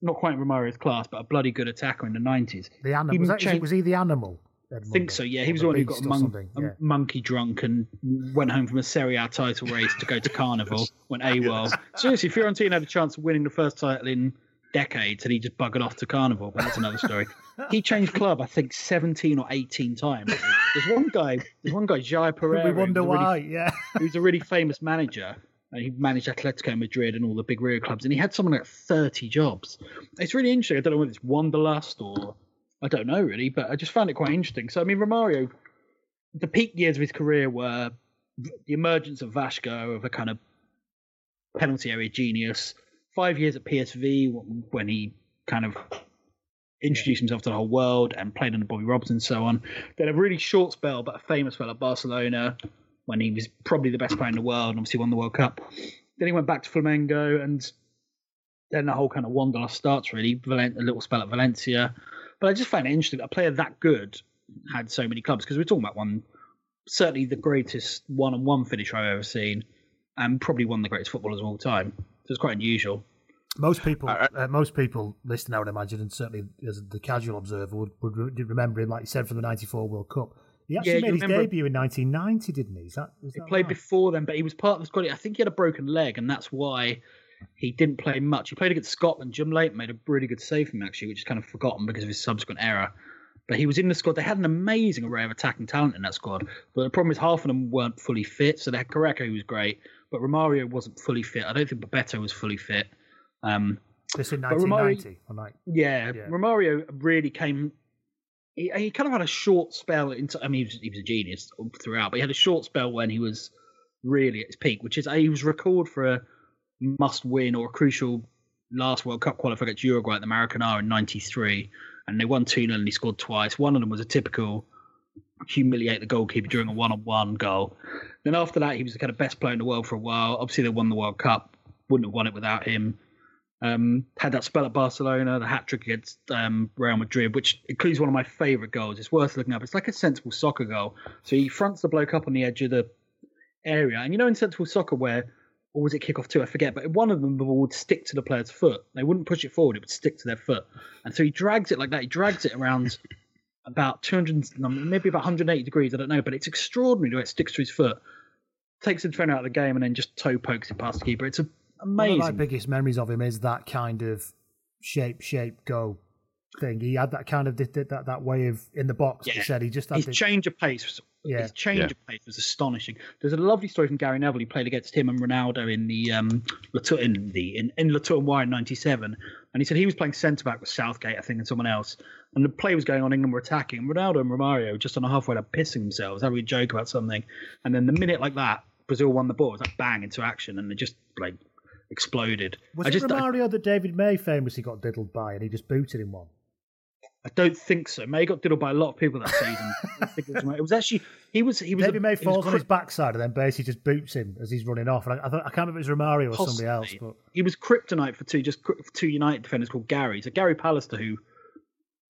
not quite in Romario's class, but a bloody good attacker in the 90s.
The animal was, that,
changed-
was he the animal?
I think so. Yeah, he was the one who got a, mon- um, a monkey drunk and went home from a Serie A title race to go to Carnival. went AWOL. Seriously, Fiorentina had a chance of winning the first title in decades, and he just buggered off to Carnival. But that's another story. he changed club, I think, seventeen or eighteen times. There's one guy. There's one guy, Jair Pereira.
We wonder
a really-
why. Yeah.
Who's a really famous manager. And he managed Atletico Madrid and all the big Rio clubs, and he had something like 30 jobs. It's really interesting. I don't know whether it's wanderlust or I don't know really, but I just found it quite interesting. So I mean, Romario, the peak years of his career were the emergence of Vasco, of a kind of penalty area genius. Five years at PSV when he kind of introduced himself to the whole world and played under Bobby Robson and so on. Then a really short spell, but a famous spell at Barcelona when he was probably the best player in the world and obviously won the World Cup. Then he went back to Flamengo and then the whole kind of wanderlust starts really. A little spell at Valencia. But I just find it interesting that a player that good had so many clubs because we're talking about one, certainly the greatest one on one finisher I've ever seen and probably one of the greatest footballers of all time. So it's quite unusual.
Most people, uh, most people listening, I would imagine, and certainly as the casual observer would, would re- remember him, like you said, from the '94 World Cup. He actually
Yeah,
made his
remember-
debut in 1990, didn't he? Is that, is
He
that
played
right?
before then, but he was part of the squad. I think he had a broken leg, and that's why he didn't play much. He played against Scotland. Jim Leighton made a really good save for him, actually, which is kind of forgotten because of his subsequent error. But he was in the squad. They had an amazing array of attacking talent in that squad. But the problem is half of them weren't fully fit. So they had Careca, who was great, but Romario wasn't fully fit. I don't think Bebeto was fully fit. Um,
This in
but Romario-
1990
yeah,
Yeah.
Romario really came. He, he kind of had a short spell. Into, I mean, he was, he was a genius throughout, but he had a short spell when he was really at his peak, which is he was recalled for a must-win or a crucial last World Cup qualifier against Uruguay at the Maracanã in '93, and they won 2 0 and he scored twice. One of them was a typical humiliate the goalkeeper during a one-on-one goal. Then after that, he was the kind of best player in the world for a while. Obviously, they won the World Cup. Wouldn't have won it without him. Um, had that spell at Barcelona, the hat trick against um, Real Madrid, which includes one of my favourite goals. It's worth looking up. It's like a sensible soccer goal. So he fronts the bloke up on the edge of the area, and you know in sensible soccer where, or was it kick off two? I forget. But one of them the ball would stick to the player's foot. They wouldn't push it forward; it would stick to their foot. And so he drags it like that. He drags it around about 200, maybe about 180 degrees. I don't know, but it's extraordinary the way it sticks to his foot. Takes the defender out of the game and then just toe pokes it past the keeper. It's a,
One
amazing.
of my biggest memories of him is that kind of shape, shape, go thing. He had that kind of did, did that that way of in the box. He said he just had
his
the,
change of pace was
Yeah.
his change
Yeah.
of pace was astonishing. There's a lovely story from Gary Neville. He played against him and Ronaldo in the um Latour, in the in, in Le Tournoi in '97, and he said he was playing centre back with Southgate, I think, and someone else. And the play was going on. England were attacking, and Ronaldo and Romario just on a halfway line pissing themselves, having a joke about something. And then the minute like that, Brazil won the ball. It was like bang into action, and they just like exploded.
was
I
it
just
Romario that David May famously got diddled by and he just booted him one?
I don't think so. May got diddled by a lot of people that season. It, was, actually he was he was
David
a,
May
he
falls on his backside and then basically just boots him as he's running off. And I, I, thought, I can't remember if it was Romario or somebody else, but
he was kryptonite for two just for two United defenders called Gary. So Gary Pallister, who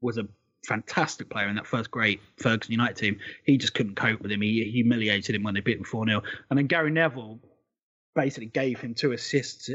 was a fantastic player in that first great Ferguson United team, he just couldn't cope with him. He humiliated him when they beat him four 0 and then Gary Neville basically gave him two assists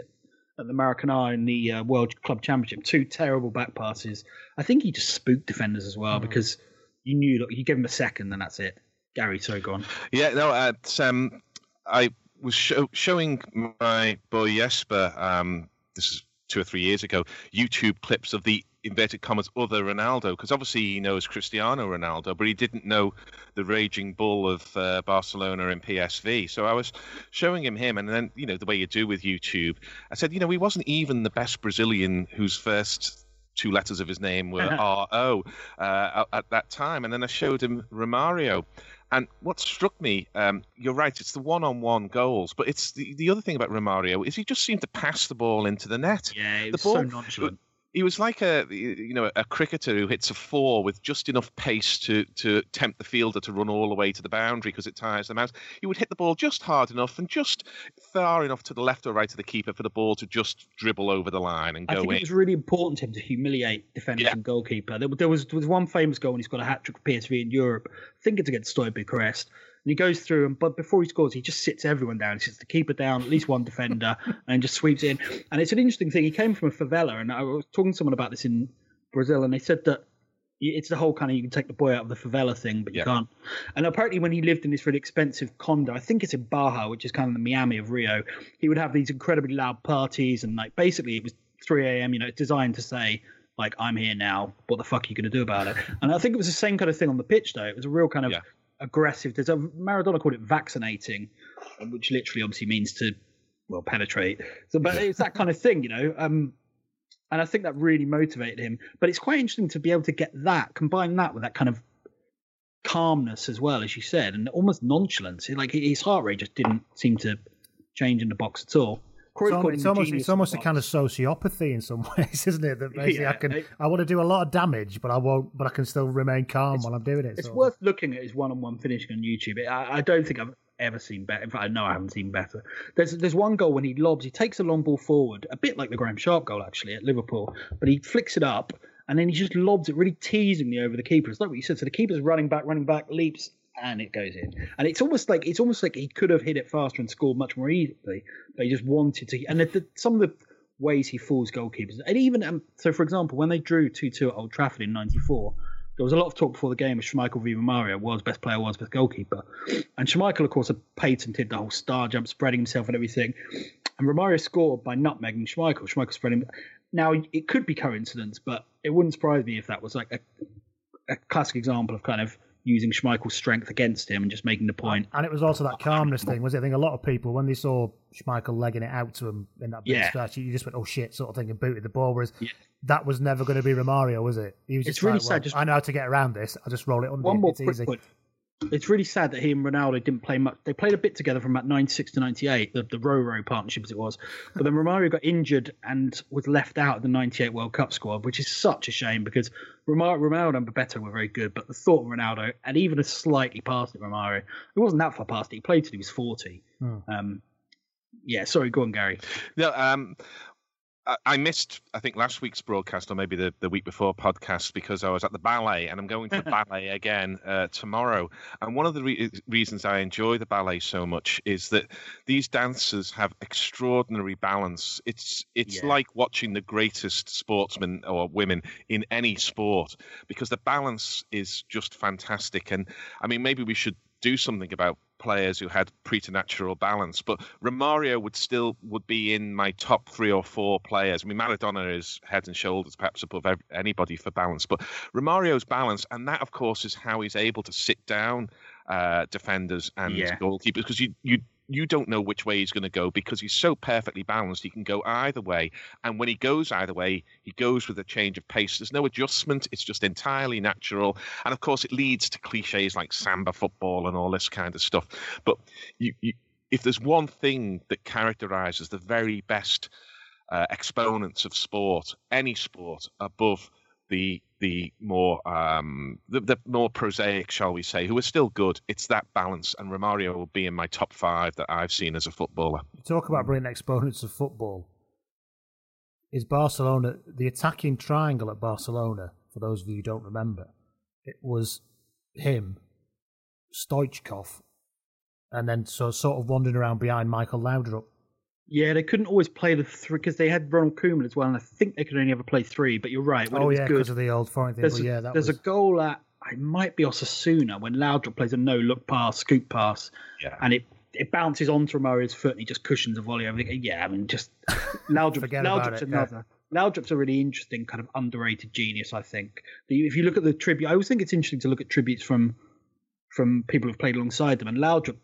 at the Maracanã in the uh, World Club Championship. Two terrible back passes. I think he just spooked defenders as well because you knew look, you give him a second, then that's it. Gary, so gone.
Yeah, no, um, I was show, showing my boy Jesper, um, this is two or three years ago, YouTube clips of the inverted commas other Ronaldo, because obviously he knows Cristiano Ronaldo, but he didn't know the raging bull of uh, Barcelona and PSV. So I was showing him him, and then, you know, the way you do with YouTube, I said, you know, he wasn't even the best Brazilian whose first two letters of his name were R O uh, at that time. And then I showed him Romario. And what struck me, um, you're right, it's the one-on-one goals, but it's the, the other thing about Romario is he just seemed to pass the ball into the net.
Yeah, it
the
was so nonchalant.
He was like a you know a cricketer who hits a four with just enough pace to to tempt the fielder to run all the way to the boundary because it tires them out. He would hit the ball just hard enough and just far enough to the left or right of the keeper for the ball to just dribble over the line and
I
go I
think
in.
it was really important to him to humiliate defenders
Yeah.
and goalkeeper. There, there was there was one famous goal when he scored a hat trick for PSV in Europe. I think it's against Steaua Bucharest. And he goes through, and but before he scores, he just sits everyone down. He sits the keeper down, at least one defender, and just sweeps in. And it's an interesting thing. He came from a favela, and I was talking to someone about this in Brazil, and they said that it's the whole kind of you can take the boy out of the favela thing, but you
Yeah.
can't. And apparently, when he lived in this really expensive condo, I think it's in Barra, which is kind of the Miami of Rio, he would have these incredibly loud parties, and like basically it was 3 a.m. You know, it's designed to say like I'm here now. What the fuck are you going to do about it? And I think it was the same kind of thing on the pitch, though. It was a real kind of
Yeah.
Aggressive. There's a Maradona called it vaccinating, which literally obviously means to well penetrate. So, but it's that kind of thing, you know. Um, and I think that really motivated him. But it's quite interesting to be able to get that, combine that with that kind of calmness as well, as you said, and almost nonchalance. Like his heart rate just didn't seem to change in the box at all. Cruyff
it's, almost, it's almost, it's almost a kind of sociopathy in some ways, isn't it? That basically I can
it-
I want to do a lot of damage, but I won't. But I can still remain calm while I'm doing it.
It's worth looking at his one-on-one finishing on YouTube. I, I don't think I've ever seen better. In fact, I know I haven't seen better. There's there's one goal when he lobs, he takes a long ball forward, a bit like the Graeme Sharp goal actually at Liverpool, but he flicks it up and then he just lobs it really teasingly over the keeper. It's like what you said. So the keeper's running back, running back, leaps, and it goes in. And it's almost like it's almost like he could have hit it faster and scored much more easily, but he just wanted to. And the, some of the ways he fools goalkeepers, and even um, so, for example, when they drew two two at Old Trafford in '94. There was a lot of talk before the game of Schmeichel v Mario, world's best player, world's best goalkeeper. And Schmeichel, of course, had patented the whole star jump, spreading himself and everything. And Romario scored by nutmegging Schmeichel. Schmeichel spreading. Now, it could be coincidence, but it wouldn't surprise me if that was like a, a classic example of kind of using Schmeichel's strength against him and just making the point.
And it was also that calmness thing, was it? I think a lot of people, when they saw Schmeichel legging it out to him in that big
Yeah.
stretch, you just went, oh shit, sort of thing, and booted the ball. Whereas that was never going to be Romario, was it? He was
It's
just
really
like,
sad,
well,
just-
I know how to get around this. I'll just roll it under.
One more
it's
quick
easy.
point. It's really sad that he and Ronaldo didn't play much. They played a bit together from about 96 to 98, the, the Roro partnership as it was. But then Romario got injured and was left out of the 98 World Cup squad, which is such a shame because Romar- Ronaldo and Bebeto were very good. But the thought of Ronaldo, and even a slightly past it, Romario, it wasn't that far past it. He played till he was 40.
Hmm.
Um, yeah, sorry, go on, Gary.
No, um, I, missed, I think, last week's broadcast or maybe the, the week before podcast because I was at the ballet and I'm going to the ballet again uh, tomorrow. And one of the re- reasons I enjoy the ballet so much is that these dancers have extraordinary balance. It's it's
Yeah.
like watching the greatest sportsmen or women in any sport because the balance is just fantastic. And I mean, maybe we should do something about players who had preternatural balance but romario would still would be in my top three or four players i mean maradona is head and shoulders perhaps above anybody for balance but romario's balance and that of course is how he's able to sit down uh, defenders and
Yeah.
goalkeepers because you you you don't know which way he's going to go because he's so perfectly balanced. He can go either way. And when he goes either way, he goes with a change of pace. There's no adjustment. It's just entirely natural. And of course, it leads to cliches like samba football and all this kind of stuff. But you, you, if there's one thing that characterizes the very best uh, exponents of sport, any sport, above the the more um, the, the more prosaic, shall we say, who are still good. It's that balance, and Romario will be in my top five that I've seen as a footballer.
Talk about brilliant exponents of football. Is Barcelona the attacking triangle at Barcelona? For those of you who don't remember, it was him, Stoichkov, and then so sort of wandering around behind Michael Laudrup.
Yeah, they couldn't always play the three because they had Ronald Koeman as well, and I think they could only ever play three. But you're right. When
oh
it was
yeah, because of the old foreign thing.
there's,
Well,
a,
yeah, that
there's
was
a goal at it might be Osasuna when Laudrup plays a no look pass, scoop pass,
yeah.
and it it bounces onto Romario's foot and he just cushions a volley. I think, yeah, I mean, just Laudrup,
Forget about
Laudrup's
it, yeah.
another. Laudrup's a really interesting kind of underrated genius. I think if you look at the tribute, I always think it's interesting to look at tributes from from people who've played alongside them, and Laudrup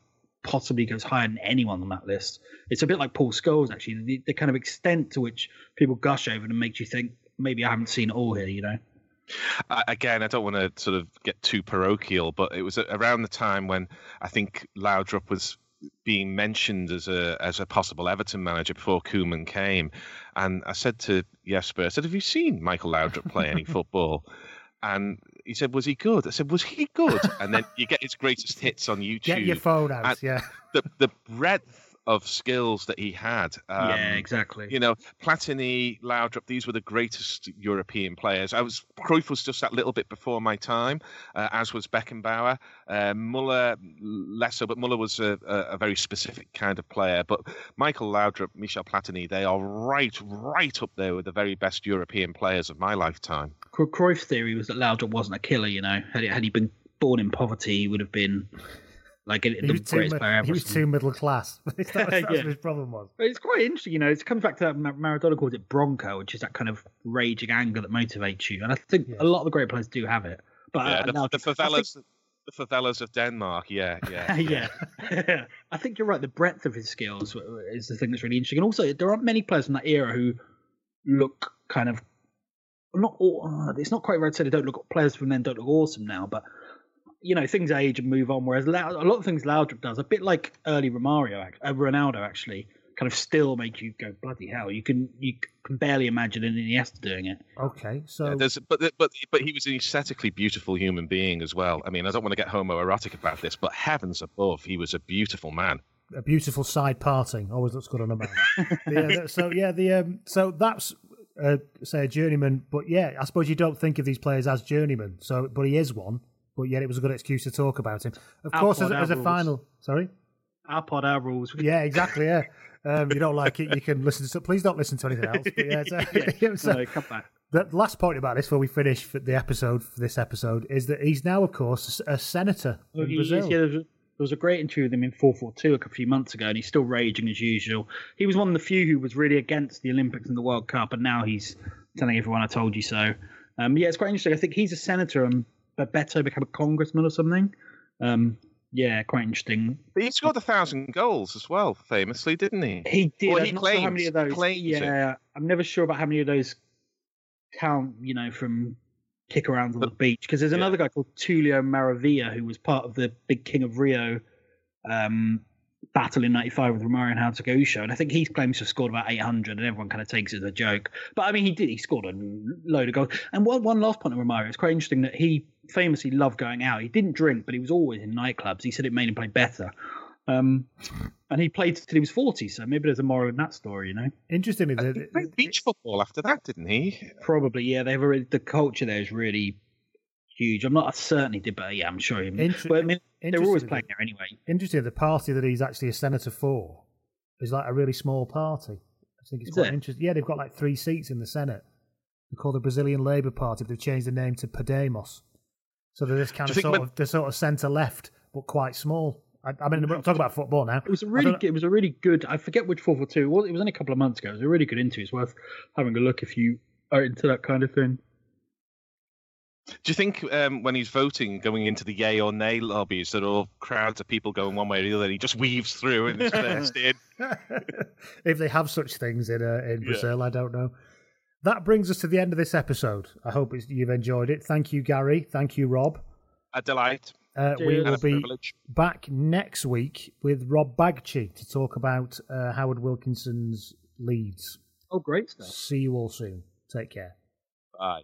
possibly goes higher than anyone on that list. It's a bit like Paul Scholes, actually. The, the kind of extent to which people gush over them makes you think maybe I haven't seen it all here. You know.
I, again, I don't want to sort of get too parochial, but it was around the time when I think Laudrup was being mentioned as a as a possible Everton manager before Koeman came, and I said to Jesper, I said, "Have you seen Michael Laudrup play any football?" And he said, "Was he good?" I said, "Was he good?" And then you get his greatest hits on YouTube.
Get your phone out,
and
yeah.
The the breadth of skills that he had. Um,
yeah, exactly.
you know, Platini, Laudrup, these were the greatest European players. I was Cruyff was just that little bit before my time, uh, as was Beckenbauer. Uh, Muller lesser, but Muller was a, a, very specific kind of player. But Michael Laudrup, Michel Platini, they are right, right up there with the very best European players of my lifetime.
Cruyff's theory was that Laudrup wasn't a killer. You know, had he, had he been born in poverty, he would have been like
He
the
was, too,
greatest
mi-
player ever.
he was too middle class. that was, that's
Yeah.
what his problem was.
But it's quite interesting, you know. It comes back to that Mar- Maradona calls it bronca, which is that kind of raging anger that motivates you. And I think a lot of the great players do have it. But
yeah,
uh,
the,
now-
the
I think-
favelas, the favelas of Denmark. Yeah, yeah,
yeah. I think you're right. The breadth of his skills is the thing that's really interesting. And also, there aren't many players from that era who look kind of not. aw- uh, It's not quite right to say they don't look. Players from then don't look awesome now, but you know things age and move on. Whereas Lau- a lot of things Laudrup does, a bit like early Romario, ac- uh, Ronaldo actually, kind of still make you go bloody hell. You can you can barely imagine an Iniesta doing it.
Okay, so
Yeah, there's, but but but he was an aesthetically beautiful human being as well. I mean, I don't want to get homoerotic about this, but heavens above, he was a beautiful man.
a beautiful side parting always looks good on a man. yeah, that- so yeah, the um, so that's uh, say a journeyman, but yeah, I suppose you don't think of these players as journeymen. So, but he is one. But yet, it was a good excuse to talk about him. Of
Our
course, as, as a
rules.
final, sorry.
Our pod, our rules.
Yeah, exactly. Yeah. Um, you don't like it, you can listen to. It. Please don't listen to anything else. But yeah, so, so-
no, come back.
the last point about this, before we finish for the episode for this episode, is that he's now, of course, a senator
Well,
in Brazil.
is, yeah, there, was a, there was a great interview with him in 442 a few months ago, and he's still raging as usual. He was one of the few who was really against the Olympics and the World Cup, and now he's telling everyone, I told you so. Um, yeah, it's quite interesting. I think he's a senator, and Beto become a congressman or something. Um, yeah, quite interesting.
But he scored a thousand goals as well, famously, didn't he?
He did.
Well,
I'm
he
not sure how many of those.
claims it.
yeah, I'm never sure about how many of those count. You know, from kick around on the beach because there's
yeah.
another guy called Túlio Maravilha who was part of the Big King of Rio um, battle in '95 with Romario and Renato Gaúcho, and I think he claims to have scored about 800, and everyone kind of takes it as a joke. But I mean, he did. He scored a load of goals. And one one last point on Romario, it's quite interesting that he famously loved going out. He didn't drink, but he was always in nightclubs. He said it made him play better. Um, and he played till he was 40, so maybe there's a moral in that story, you know.
Interestingly,
He
the,
played beach football after that, didn't he?
Probably, yeah. They've already, the culture there is really huge. I'm not certain he did, but yeah, I'm sure he.
Inter-
but I mean, they're always playing there anyway.
interesting, the party that he's actually a senator for is like a really small party. I think it's
Is
quite
it?
interesting. Yeah, they've got like three seats in the Senate. They're called the Brazilian Labour Party, but they've changed the name to Podemos. So they're this kind of sort
when-
of they're sort of centre left, but quite small. I, I mean, we're talking about football now.
It was a really, good, it was a really good. I forget which four four two. It was, it was only a couple of months ago. It was a really good interview. It's worth having a look if you are into that kind of thing.
Do you think um, when he's voting, going into the yay or nay lobbies, that all crowds of people going one way or the other, he just weaves through and is first in?
if they have such things in uh, in Brazil, I don't know. That brings us to the end of this episode. I hope it's, you've enjoyed it. Thank you, Gary. Thank you, Rob.
A delight.
Uh, we
Cheers.
will
And
be
privilege.
back next week with Rob Bagchi to talk about uh, Howard Wilkinson's Leeds.
Oh, great stuff.
See you all soon. Take care.
Bye.